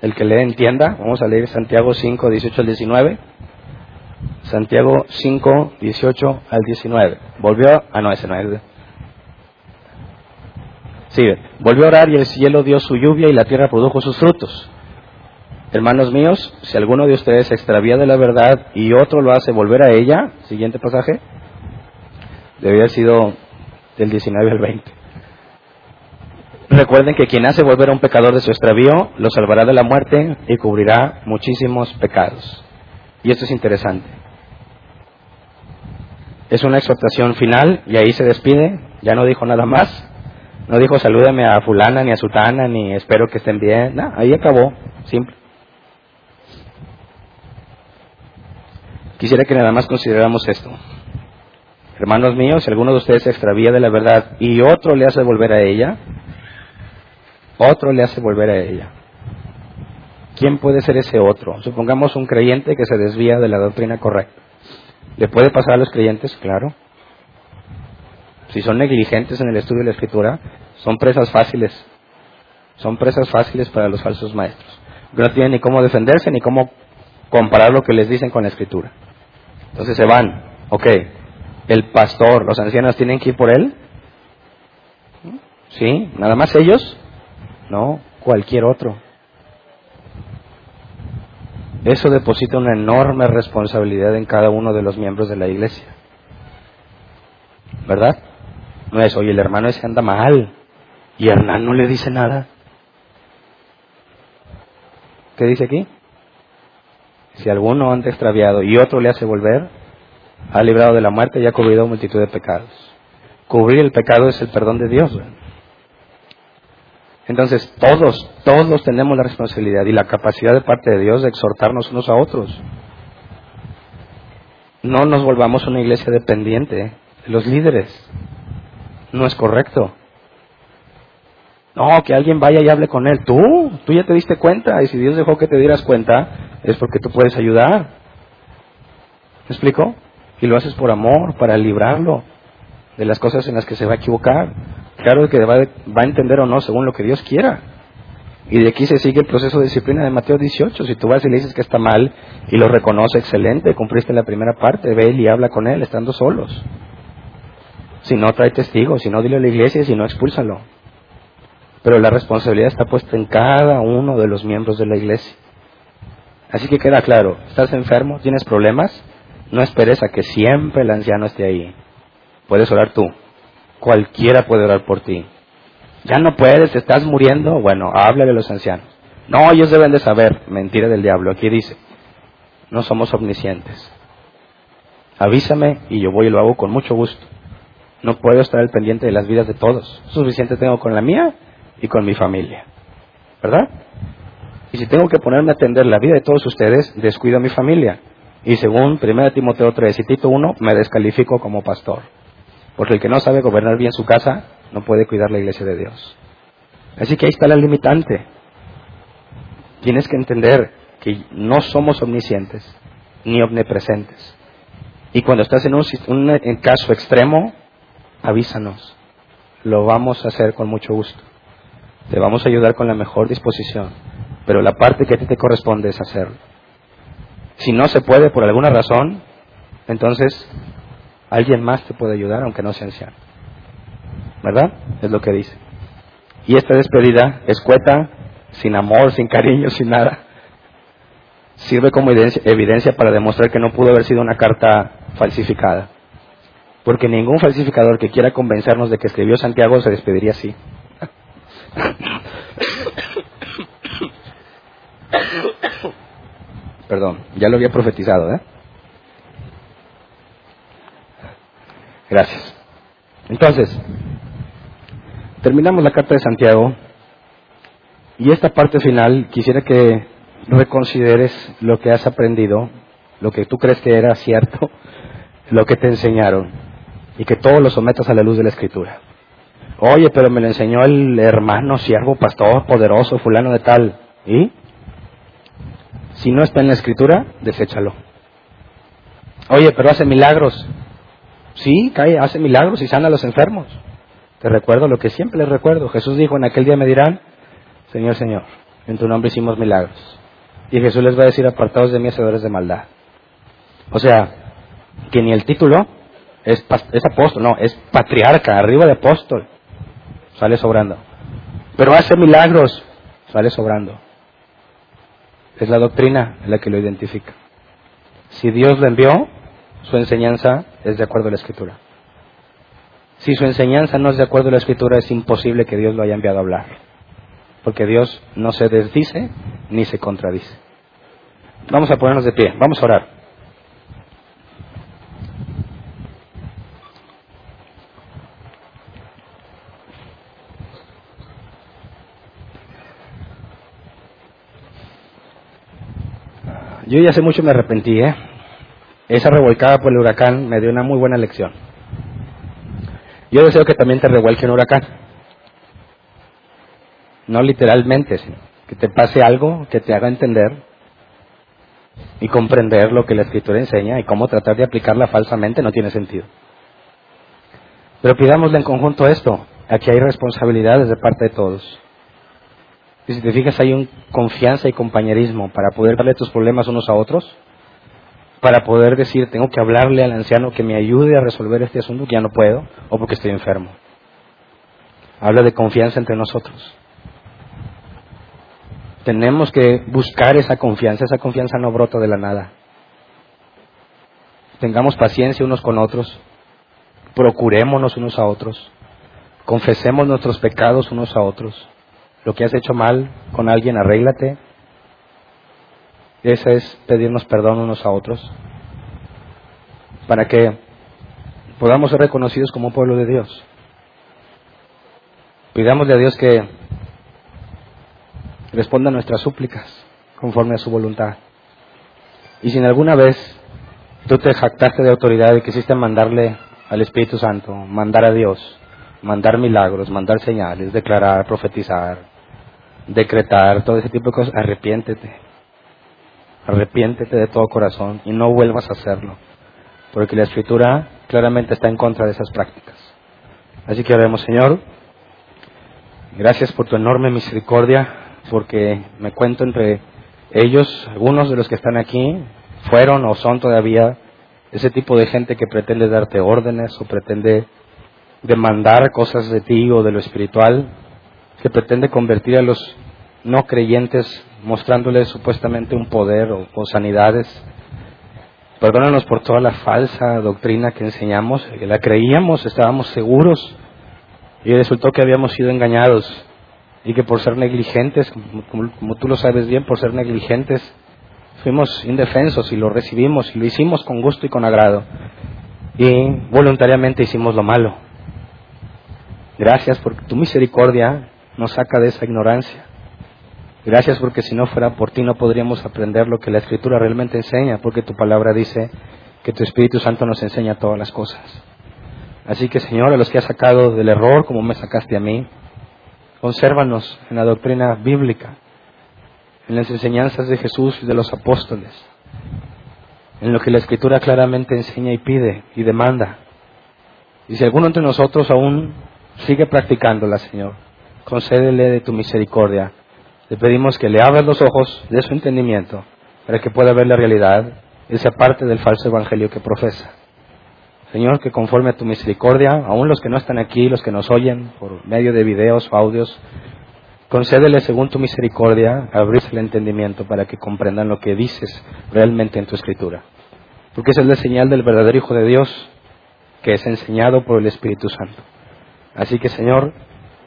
El que le entienda, vamos a leer Santiago 5, 18 al 19. Santiago 5, 18 al 19. Volvió, ah no, ese no es. Sí, volvió a orar y el cielo dio su lluvia y la tierra produjo sus frutos. Hermanos míos, si alguno de ustedes se extravía de la verdad y otro lo hace volver a ella, siguiente pasaje, debía haber sido del 19 al 20. Recuerden que quien hace volver a un pecador de su extravío lo salvará de la muerte y cubrirá muchísimos pecados. Y esto es interesante. Es una exhortación final y ahí se despide. Ya no dijo nada más. No dijo salúdame a fulana ni a sutana ni espero que estén bien. Ahí acabó. Simple. Quisiera que nada más consideráramos esto. Hermanos míos, si alguno de ustedes se extravía de la verdad y otro le hace volver a ella, otro le hace volver a ella. ¿Quién puede ser ese otro? Supongamos un creyente que se desvía de la doctrina correcta. ¿Le puede pasar a los creyentes? Claro. Si son negligentes en el estudio de la escritura, son presas fáciles. Son presas fáciles para los falsos maestros. No tienen ni cómo defenderse ni cómo comparar lo que les dicen con la escritura. Entonces se van. Ok, el pastor, los ancianos tienen que ir por él. ¿Sí? ¿Nada más ellos? No, cualquier otro. Eso deposita una enorme responsabilidad en cada uno de los miembros de la iglesia. ¿Verdad? No es, oye, el hermano ese anda mal y Hernán no le dice nada. ¿Qué dice aquí? Si alguno anda extraviado y otro le hace volver, ha librado de la muerte y ha cubrido multitud de pecados. Cubrir el pecado es el perdón de Dios. Entonces, todos, todos tenemos la responsabilidad y la capacidad de parte de Dios de exhortarnos unos a otros. No nos volvamos una iglesia dependiente de los líderes. No es correcto. No, que alguien vaya y hable con él. Tú, tú ya te diste cuenta. Y si Dios dejó que te dieras cuenta, es porque tú puedes ayudar. ¿Me explico? y lo haces por amor, para librarlo de las cosas en las que se va a equivocar. Claro que va, a entender o no según lo que Dios quiera. Y de aquí se sigue el proceso de disciplina de Mateo 18. Si tú vas y le dices que está mal y lo reconoce, excelente, cumpliste la primera parte, ve y habla con él estando solos. Si no, trae testigos, si no, dile a la iglesia, si no, expúlsalo. Pero la responsabilidad está puesta en cada uno de los miembros de la iglesia. Así que queda claro, ¿estás enfermo? ¿Tienes problemas? No esperes a que siempre el anciano esté ahí. Puedes orar tú. Cualquiera puede orar por ti. Ya no puedes, te estás muriendo. Bueno, háblale a los ancianos. No, ellos deben de saber. Mentira del diablo. Aquí dice, no somos omniscientes. Avísame y yo voy y lo hago con mucho gusto. No puedo estar al pendiente de las vidas de todos. Suficiente tengo con la mía y con mi familia. ¿Verdad? Y si tengo que ponerme a atender la vida de todos ustedes, descuido a mi familia. Y según 1 Timoteo 3 y Tito 1, me descalifico como pastor. Porque el que no sabe gobernar bien su casa, no puede cuidar la iglesia de Dios. Así que ahí está la limitante. Tienes que entender que no somos omniscientes ni omnipresentes. Y cuando estás en un, un caso extremo, avísanos. Lo vamos a hacer con mucho gusto. Te vamos a ayudar con la mejor disposición. Pero la parte que a ti te corresponde es hacerlo. Si no se puede por alguna razón, entonces alguien más te puede ayudar, aunque no sea anciano. ¿Verdad? Es lo que dice. Y esta despedida escueta, sin amor, sin cariño, sin nada, sirve como evidencia, para demostrar que no pudo haber sido una carta falsificada. Porque ningún falsificador que quiera convencernos de que escribió Santiago se despediría así. Perdón, ya lo había profetizado, ¿eh? Gracias. Entonces, terminamos la carta de Santiago y esta parte final quisiera que reconsideres lo que has aprendido, lo que tú crees que era cierto, lo que te enseñaron y que todo lo sometas a la luz de la escritura. Oye, pero me lo enseñó el hermano, siervo, pastor, poderoso, fulano de tal. ¿Y? Si no está en la escritura, deséchalo. Oye, pero hace milagros. Sí, cae, hace milagros y sana a los enfermos. Te recuerdo lo que siempre les recuerdo. Jesús dijo, en aquel día me dirán, Señor, Señor, en tu nombre hicimos milagros. Y Jesús les va a decir, apartados de mí, hacedores de maldad. O sea, que ni el título es, es apóstol, no, es patriarca, arriba de apóstol. Sale sobrando. Pero hace milagros, sale sobrando. Es la doctrina la que lo identifica. Si Dios lo envió, su enseñanza es de acuerdo a la escritura. Si su enseñanza no es de acuerdo a la escritura, es imposible que Dios lo haya enviado a hablar. Porque Dios no se desdice ni se contradice. Vamos a ponernos de pie, vamos a orar. Yo ya hace mucho me arrepentí, ¿eh? Esa revolcada por el huracán me dio una muy buena lección. Yo deseo que también te revuelque un huracán. No literalmente, sino que te pase algo que te haga entender y comprender lo que la escritura enseña y cómo tratar de aplicarla falsamente no tiene sentido. Pero pidámosle en conjunto esto. Aquí hay responsabilidades de parte de todos. Y si te fijas, hay un confianza y compañerismo para poder darle tus problemas unos a otros, para poder decir, tengo que hablarle al anciano que me ayude a resolver este asunto que ya no puedo, o porque estoy enfermo. Habla de confianza entre nosotros. Tenemos que buscar esa confianza, esa confianza no brota de la nada. Tengamos paciencia unos con otros, procurémonos unos a otros, confesemos nuestros pecados unos a otros lo que has hecho mal con alguien, arréglate. Ese es pedirnos perdón unos a otros. Para que podamos ser reconocidos como pueblo de Dios. Pidámosle a Dios que responda a nuestras súplicas conforme a su voluntad. Y si en alguna vez tú te jactaste de autoridad y quisiste mandarle al Espíritu Santo, mandar a Dios, mandar milagros, mandar señales, declarar, profetizar, decretar, todo ese tipo de cosas, arrepiéntete. Arrepiéntete de todo corazón y no vuelvas a hacerlo. Porque la escritura claramente está en contra de esas prácticas. Así que oremos, Señor. Gracias por tu enorme misericordia, porque me cuento entre ellos, algunos de los que están aquí, fueron o son todavía ese tipo de gente que pretende darte órdenes o pretende demandar cosas de ti o de lo espiritual que pretende convertir a los no creyentes mostrándoles supuestamente un poder o, sanidades. Perdónanos por toda la falsa doctrina que enseñamos, que la creíamos, estábamos seguros y resultó que habíamos sido engañados y que por ser negligentes, como, como, tú lo sabes bien, por ser negligentes, fuimos indefensos y lo recibimos y lo hicimos con gusto y con agrado. y voluntariamente hicimos lo malo. Gracias porque tu misericordia nos saca de esa ignorancia. Gracias porque si no fuera por ti no podríamos aprender lo que la Escritura realmente enseña, porque tu palabra dice que tu Espíritu Santo nos enseña todas las cosas. Así que Señor, a los que has sacado del error, como me sacaste a mí, consérvanos en la doctrina bíblica, en las enseñanzas de Jesús y de los apóstoles, en lo que la Escritura claramente enseña y pide y demanda. Y si alguno entre nosotros aún sigue practicándola, Señor, concédele de tu misericordia. Le pedimos que le abras los ojos de su entendimiento para que pueda ver la realidad y se aparte del falso evangelio que profesa. Señor, que conforme a tu misericordia, aún los que no están aquí, los que nos oyen por medio de videos o audios, concédele según tu misericordia abrirse el entendimiento para que comprendan lo que dices realmente en tu escritura. Porque esa es la señal del verdadero Hijo de Dios que es enseñado por el Espíritu Santo. Así que, Señor,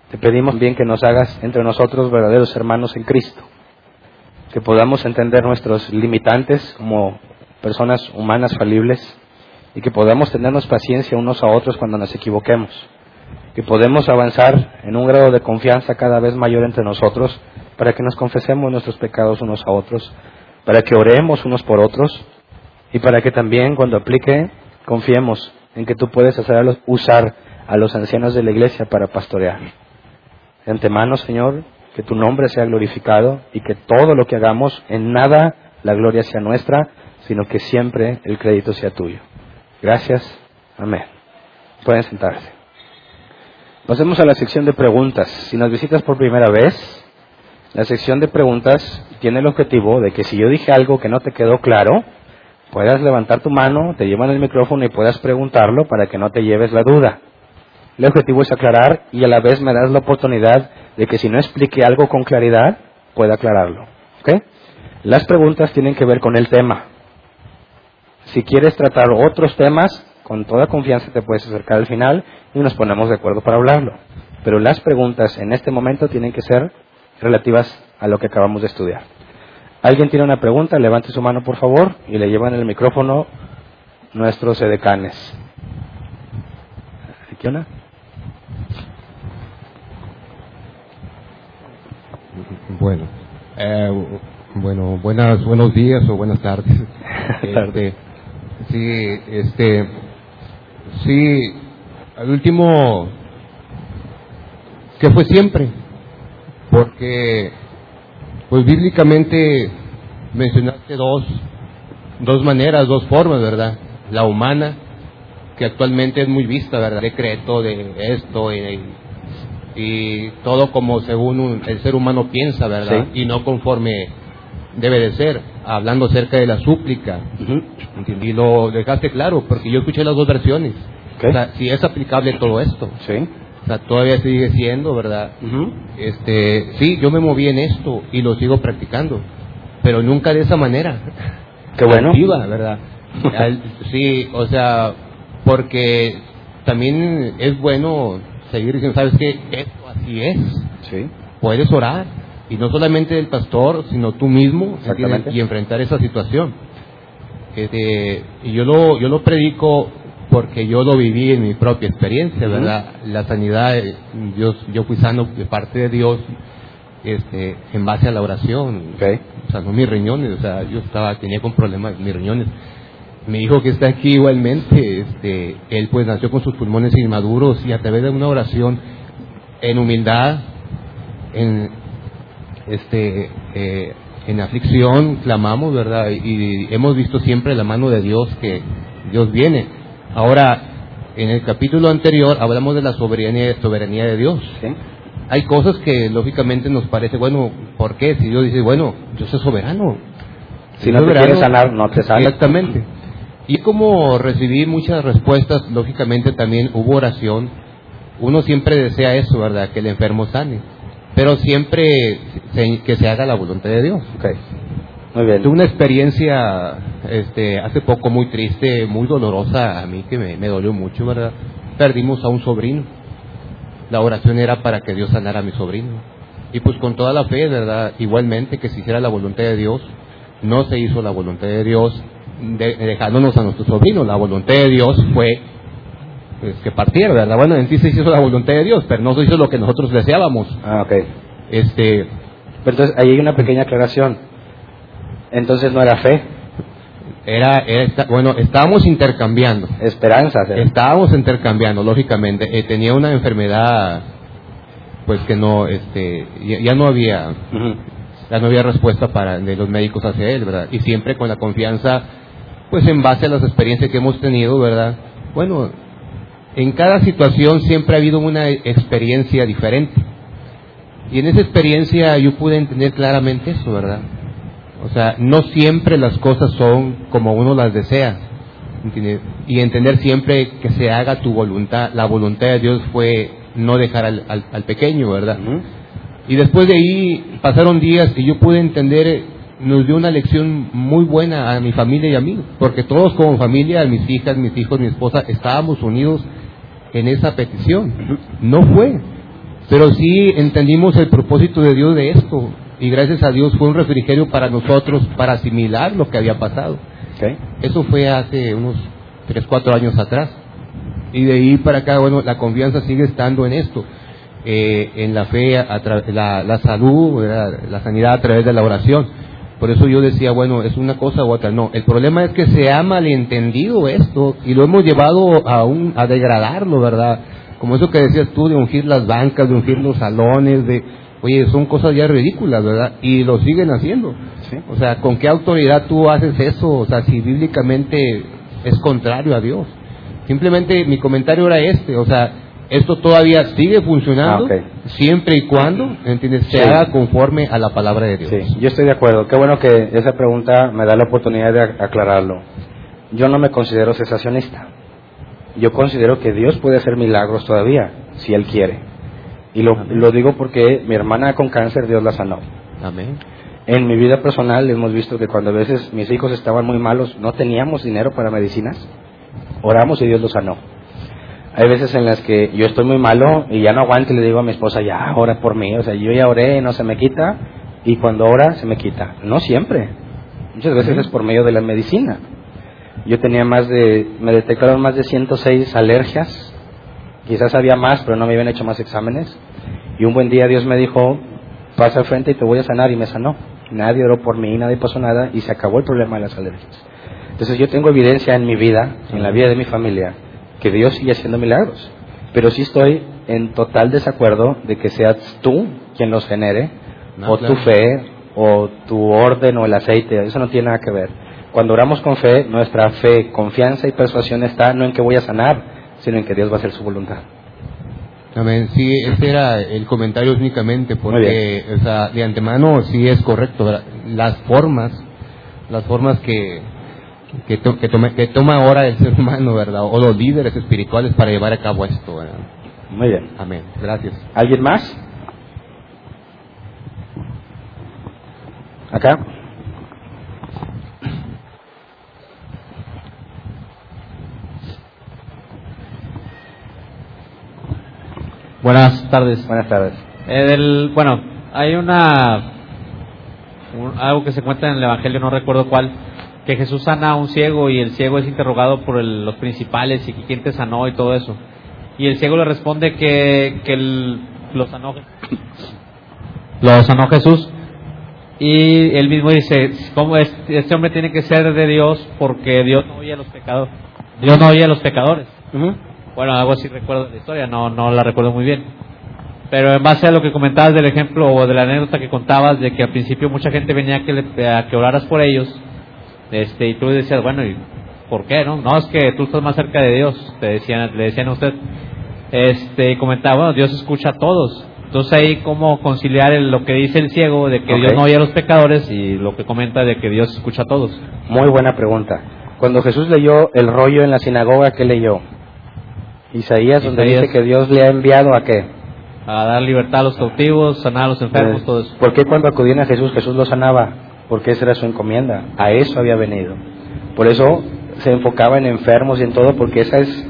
te pedimos bien que nos hagas entre nosotros verdaderos hermanos en Cristo, que podamos entender nuestros limitantes como personas humanas falibles y que podamos tenernos paciencia unos a otros cuando nos equivoquemos, que podemos avanzar en un grado de confianza cada vez mayor entre nosotros para que nos confesemos nuestros pecados unos a otros, para que oremos unos por otros y para que también cuando aplique confiemos en que tú puedes hacer usar a los ancianos de la iglesia para pastorear. De antemano, Señor, que tu nombre sea glorificado y que todo lo que hagamos, en nada la gloria sea nuestra, sino que siempre el crédito sea tuyo. Gracias. Amén. Pueden sentarse. Pasemos a la sección de preguntas. Si nos visitas por primera vez, la sección de preguntas tiene el objetivo de que si yo dije algo que no te quedó claro, puedas levantar tu mano, te llevan el micrófono y puedas preguntarlo para que no te lleves la duda. El objetivo es aclarar y a la vez me das la oportunidad de que si no explique algo con claridad, pueda aclararlo. ¿Ok? Las preguntas tienen que ver con el tema. Si quieres tratar otros temas, con toda confianza te puedes acercar al final y nos ponemos de acuerdo para hablarlo. Pero las preguntas en este momento tienen que ser relativas a lo que acabamos de estudiar. ¿Alguien tiene una pregunta? Levante su mano, por favor, y le llevan el micrófono nuestros edecanes. ¿Qué onda? Bueno, eh, bueno, buenas, buenos días o buenas tardes. Este, sí, este, sí, al último, que fue siempre, porque, pues bíblicamente mencionaste dos, dos maneras, dos formas, ¿verdad? La humana, que actualmente es muy vista, ¿verdad? Decreto de esto y y todo como según el ser humano piensa, ¿verdad? Y no conforme debe de ser, hablando acerca de la súplica. Y lo dejaste claro, porque yo escuché las dos versiones. O sea, si es aplicable todo esto. Sí. O sea, todavía sigue siendo, ¿verdad? Este, sí, yo me moví en esto y lo sigo practicando, pero nunca de esa manera. Qué bueno. Activa, ¿verdad? sí, o sea, porque también es bueno seguir diciendo, ¿sabes qué? Esto así es. Sí. Puedes orar. Y no solamente el pastor, sino tú mismo, y enfrentar esa situación. Este, y yo lo, yo lo predico porque yo lo viví en mi propia experiencia, ¿verdad? La sanidad, eh, Dios, yo fui sano de parte de Dios este, en base a la oración. O sea, no mis riñones, o sea, yo estaba, tenía con problemas mis riñones mi hijo que está aquí igualmente, este, él pues nació con sus pulmones inmaduros y a través de una oración en humildad, en, este, eh, en aflicción, clamamos, ¿verdad? Y, hemos visto siempre la mano de Dios que Dios viene. Ahora, en el capítulo anterior hablamos de la soberanía, soberanía de Dios. Hay cosas que lógicamente nos parece, bueno, ¿por qué? Si Dios dice, bueno, yo soy soberano. Si no te quieres sanar, no te sanas. Exactamente. Y como recibí muchas respuestas, lógicamente también hubo oración. Uno siempre desea eso, ¿verdad? Que el enfermo sane. Pero siempre que se haga la voluntad de Dios. Okay. Muy bien. Tuve una experiencia este, hace poco muy triste, muy dolorosa a mí, que me, me dolió mucho, ¿verdad? Perdimos a un sobrino. La oración era para que Dios sanara a mi sobrino. Y pues con toda la fe, ¿verdad? Igualmente que se hiciera la voluntad de Dios, no se hizo la voluntad de Dios dejándonos a nuestro sobrino. La voluntad de Dios fue pues, que partiera, ¿verdad? Bueno, en ti se hizo la voluntad de Dios, pero no se hizo lo que nosotros deseábamos. Ah, ok. Este, pero entonces ahí hay una pequeña aclaración. Entonces no era fe. Era, era bueno, estábamos intercambiando. Esperanzas. Estábamos intercambiando, lógicamente. Eh, tenía una enfermedad, pues que no, este, ya, no había, ya no había respuesta para de los médicos hacia él, ¿verdad? Y siempre con la confianza, pues en base a las experiencias que hemos tenido, ¿verdad? Bueno, en cada situación siempre ha habido una experiencia diferente. Y en esa experiencia yo pude entender claramente eso, ¿verdad? O sea, no siempre las cosas son como uno las desea. Y entender siempre que se haga tu voluntad. La voluntad de Dios fue no dejar al, pequeño, ¿verdad? Y después de ahí pasaron días y yo pude entender, nos dio una lección muy buena a mi familia y a mí. Porque todos como familia, mis hijas, mis hijos, mi esposa, estábamos unidos en esa petición. No fue. Pero sí entendimos el propósito de Dios de esto. Y gracias a Dios fue un refrigerio para nosotros para asimilar lo que había pasado. Eso fue hace unos 3, 4 años atrás. Y de ahí para acá, bueno, la confianza sigue estando en esto. Eh, en la fe, la, la salud, la sanidad a través de la oración. Por eso yo decía, bueno, es una cosa u otra. No, el problema es que se ha malentendido esto y lo hemos llevado a, un, a degradarlo, ¿verdad? Como eso que decías tú de ungir las bancas, de ungir los salones, de, oye, son cosas ya ridículas, ¿verdad? Y lo siguen haciendo. O sea, ¿con qué autoridad tú haces eso? O sea, si bíblicamente es contrario a Dios. Simplemente mi comentario era este, o sea, esto todavía sigue funcionando ah, siempre y cuando ¿entiendes? se haga conforme a la palabra de Dios. Sí, yo estoy de acuerdo. Qué bueno que esa pregunta me da la oportunidad de aclararlo. Yo no me considero cesacionista. Yo considero que Dios puede hacer milagros todavía, si Él quiere. Y lo, lo digo porque mi hermana con cáncer, Dios la sanó. Amén. En mi vida personal hemos visto que cuando a veces mis hijos estaban muy malos, no teníamos dinero para medicinas, oramos y Dios los sanó hay veces en las que yo estoy muy malo y ya no aguanto y le digo a mi esposa, ya, ora por mí. O sea, yo ya oré y no se me quita. Y cuando ora, se me quita. No siempre. Muchas veces es por medio de la medicina. Yo tenía más de, me detectaron más de 106 alergias. Quizás había más, pero no me habían hecho más exámenes. Y un buen día Dios me dijo, pasa al frente y te voy a sanar. Y me sanó. Nadie oró por mí, nadie pasó nada y se acabó el problema de las alergias. Entonces yo tengo evidencia en mi vida, en la vida de mi familia, que Dios sigue haciendo milagros. Pero sí estoy en total desacuerdo de que seas tú quien los genere, o tu fe, o tu orden, o el aceite. Eso no tiene nada que ver. Cuando oramos con fe, nuestra fe, confianza y persuasión está no en que voy a sanar, sino en que Dios va a hacer su voluntad. Amén. Sí, ese era el comentario únicamente, porque o sea, de antemano sí es correcto. Las formas, las formas que, que, que, tome, que toma ahora el ser humano, ¿verdad? O los líderes espirituales para llevar a cabo esto, ¿verdad? Muy bien. Amén. Gracias. ¿Alguien más? Acá. Buenas tardes. Buenas tardes. Eh, del, bueno, hay una algo que se cuenta en el Evangelio, no recuerdo cuál, que Jesús sana a un ciego y el ciego es interrogado por los principales y quién te sanó y todo eso. Y el ciego le responde que, que lo, sanó, lo sanó Jesús. Y él mismo dice, ¿cómo este hombre tiene que ser de Dios porque Dios no oye a los pecadores? Dios no oye a los pecadores. Bueno, algo así recuerdo de la historia, no, no la recuerdo muy bien. Pero en base a lo que comentabas del ejemplo o de la anécdota que contabas de que al principio mucha gente venía a que, le, a que oraras por ellos, este, y tú decías, bueno, ¿y por qué, no? No, es que tú estás más cerca de Dios, te decían, le decían a usted. Este, y comentaba, bueno, Dios escucha a todos. Entonces ahí cómo conciliar lo que dice el ciego de que Dios no oye a los pecadores y lo que comenta de que Dios escucha a todos. Muy buena pregunta. Cuando Jesús leyó el rollo en la sinagoga, ¿qué leyó? Isaías, donde dice que Dios le ha enviado a qué? A dar libertad a los cautivos, sanar a los enfermos, pues, todo eso. ¿Por qué cuando acudían a Jesús, Jesús los sanaba? Porque esa era su encomienda, a eso había venido. Por eso se enfocaba en enfermos y en todo, porque esa es,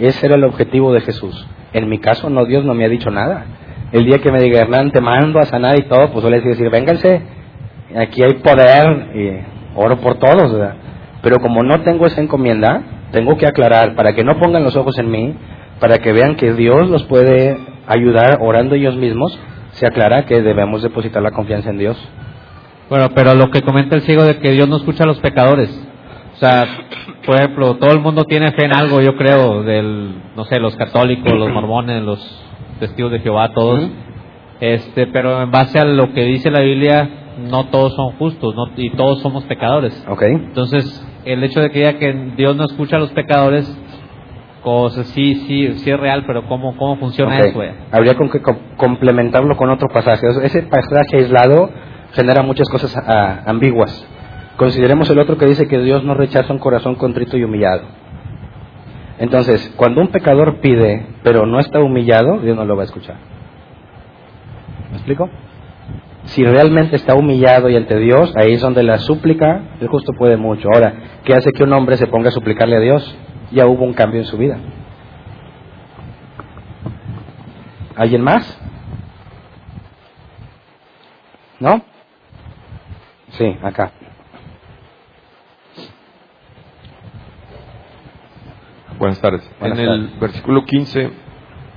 ese era el objetivo de Jesús. En mi caso, no, Dios no me ha dicho nada. El día que me diga, Hernán, te mando a sanar y todo, pues yo les decir, vénganse, aquí hay poder y oro por todos, Pero como no tengo esa encomienda, tengo que aclarar para que no pongan los ojos en mí, para que vean que Dios los puede ayudar orando ellos mismos, se aclara que debemos depositar la confianza en Dios. Bueno, pero lo que comenta el ciego de que Dios no escucha a los pecadores. O sea, por ejemplo, todo el mundo tiene fe en algo, yo creo, del, no sé, los católicos, los mormones, los testigos de Jehová, todos. Este, pero en base a lo que dice la Biblia, no todos son justos, no, y todos somos pecadores. Okay. Entonces, el hecho de que diga que Dios no escucha a los pecadores, cosas, sí, sí, sí es real, pero ¿cómo, cómo funciona eso? güey? Habría con que co- complementarlo con otro pasaje. Ese pasaje aislado genera muchas cosas ah, ambiguas. Consideremos el otro que dice que Dios no rechaza un corazón contrito y humillado. Entonces, cuando un pecador pide, pero no está humillado, Dios no lo va a escuchar. ¿Me explico? Si realmente está humillado y ante Dios, ahí es donde la súplica, el justo puede mucho. Ahora, ¿qué hace que un hombre se ponga a suplicarle a Dios? Ya hubo un cambio en su vida. ¿Alguien más? ¿No? Sí, acá. Buenas tardes. Buenas en el versículo 15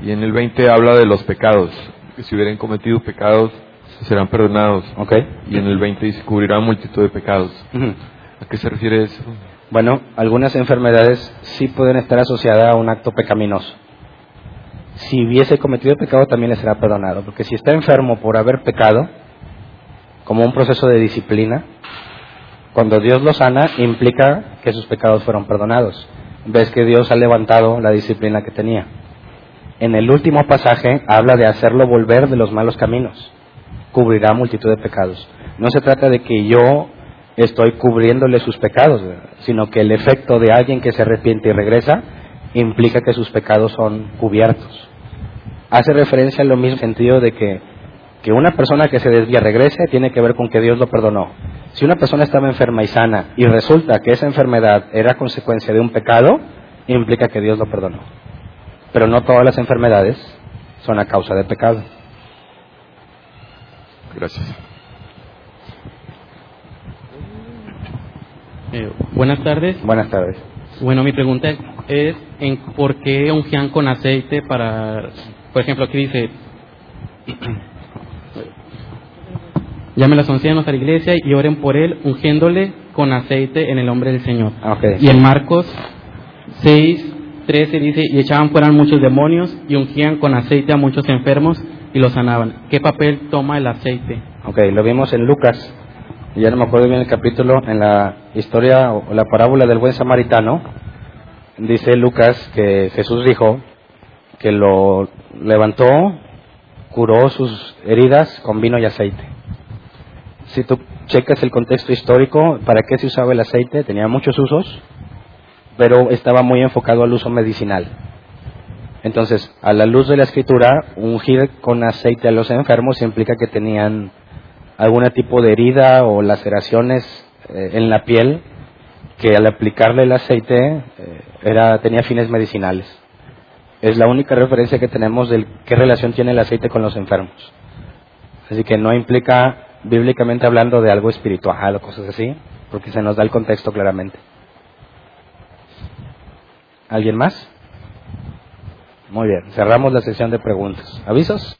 y en el 20 habla de los pecados, que si hubieran cometido pecados serán perdonados. ¿Ok? Y en el 20 dice cubrirá multitud de pecados. ¿A qué se refiere eso? Bueno, algunas enfermedades sí pueden estar asociadas a un acto pecaminoso. Si hubiese cometido pecado también le será perdonado, porque si está enfermo por haber pecado, como un proceso de disciplina, cuando Dios lo sana implica que sus pecados fueron perdonados. Ves que Dios ha levantado la disciplina que tenía. En el último pasaje habla de hacerlo volver de los malos caminos. Cubrirá multitud de pecados. No se trata de que yo estoy cubriéndole sus pecados, sino que el efecto de alguien que se arrepiente y regresa implica que sus pecados son cubiertos. Hace referencia en lo mismo sentido de que, que una persona que se desvía regrese tiene que ver con que Dios lo perdonó. Si una persona estaba enferma y sana y resulta que esa enfermedad era consecuencia de un pecado, implica que Dios lo perdonó. Pero no todas las enfermedades son a causa de pecado. Gracias. Eh, buenas tardes. Buenas tardes. Bueno, mi pregunta es en por qué ungían con aceite para, por ejemplo, aquí dice, llamen a los ancianos a la iglesia y oren por él, ungiéndole con aceite en el nombre del Señor. Ah. Y en Marcos 6, 13 dice, y echaban fuera muchos demonios y ungían con aceite a muchos enfermos y los sanaban. ¿Qué papel toma el aceite? Ok, lo vimos en Lucas, ya no me acuerdo bien el capítulo, en la historia o la parábola del buen samaritano, dice Lucas que Jesús dijo que lo levantó, curó sus heridas con vino y aceite. Si tú checas el contexto histórico, ¿para qué se usaba el aceite? Tenía muchos usos, pero estaba muy enfocado al uso medicinal. Entonces, a la luz de la escritura, ungir con aceite a los enfermos implica que tenían algún tipo de herida o laceraciones eh, en la piel que al aplicarle el aceite eh, era, tenía fines medicinales. Es la única referencia que tenemos de qué relación tiene el aceite con los enfermos. Así que no implica, bíblicamente hablando, de algo espiritual o cosas así, porque se nos da el contexto claramente. ¿Alguien más? Muy bien, cerramos la sesión de preguntas. ¿Avisos?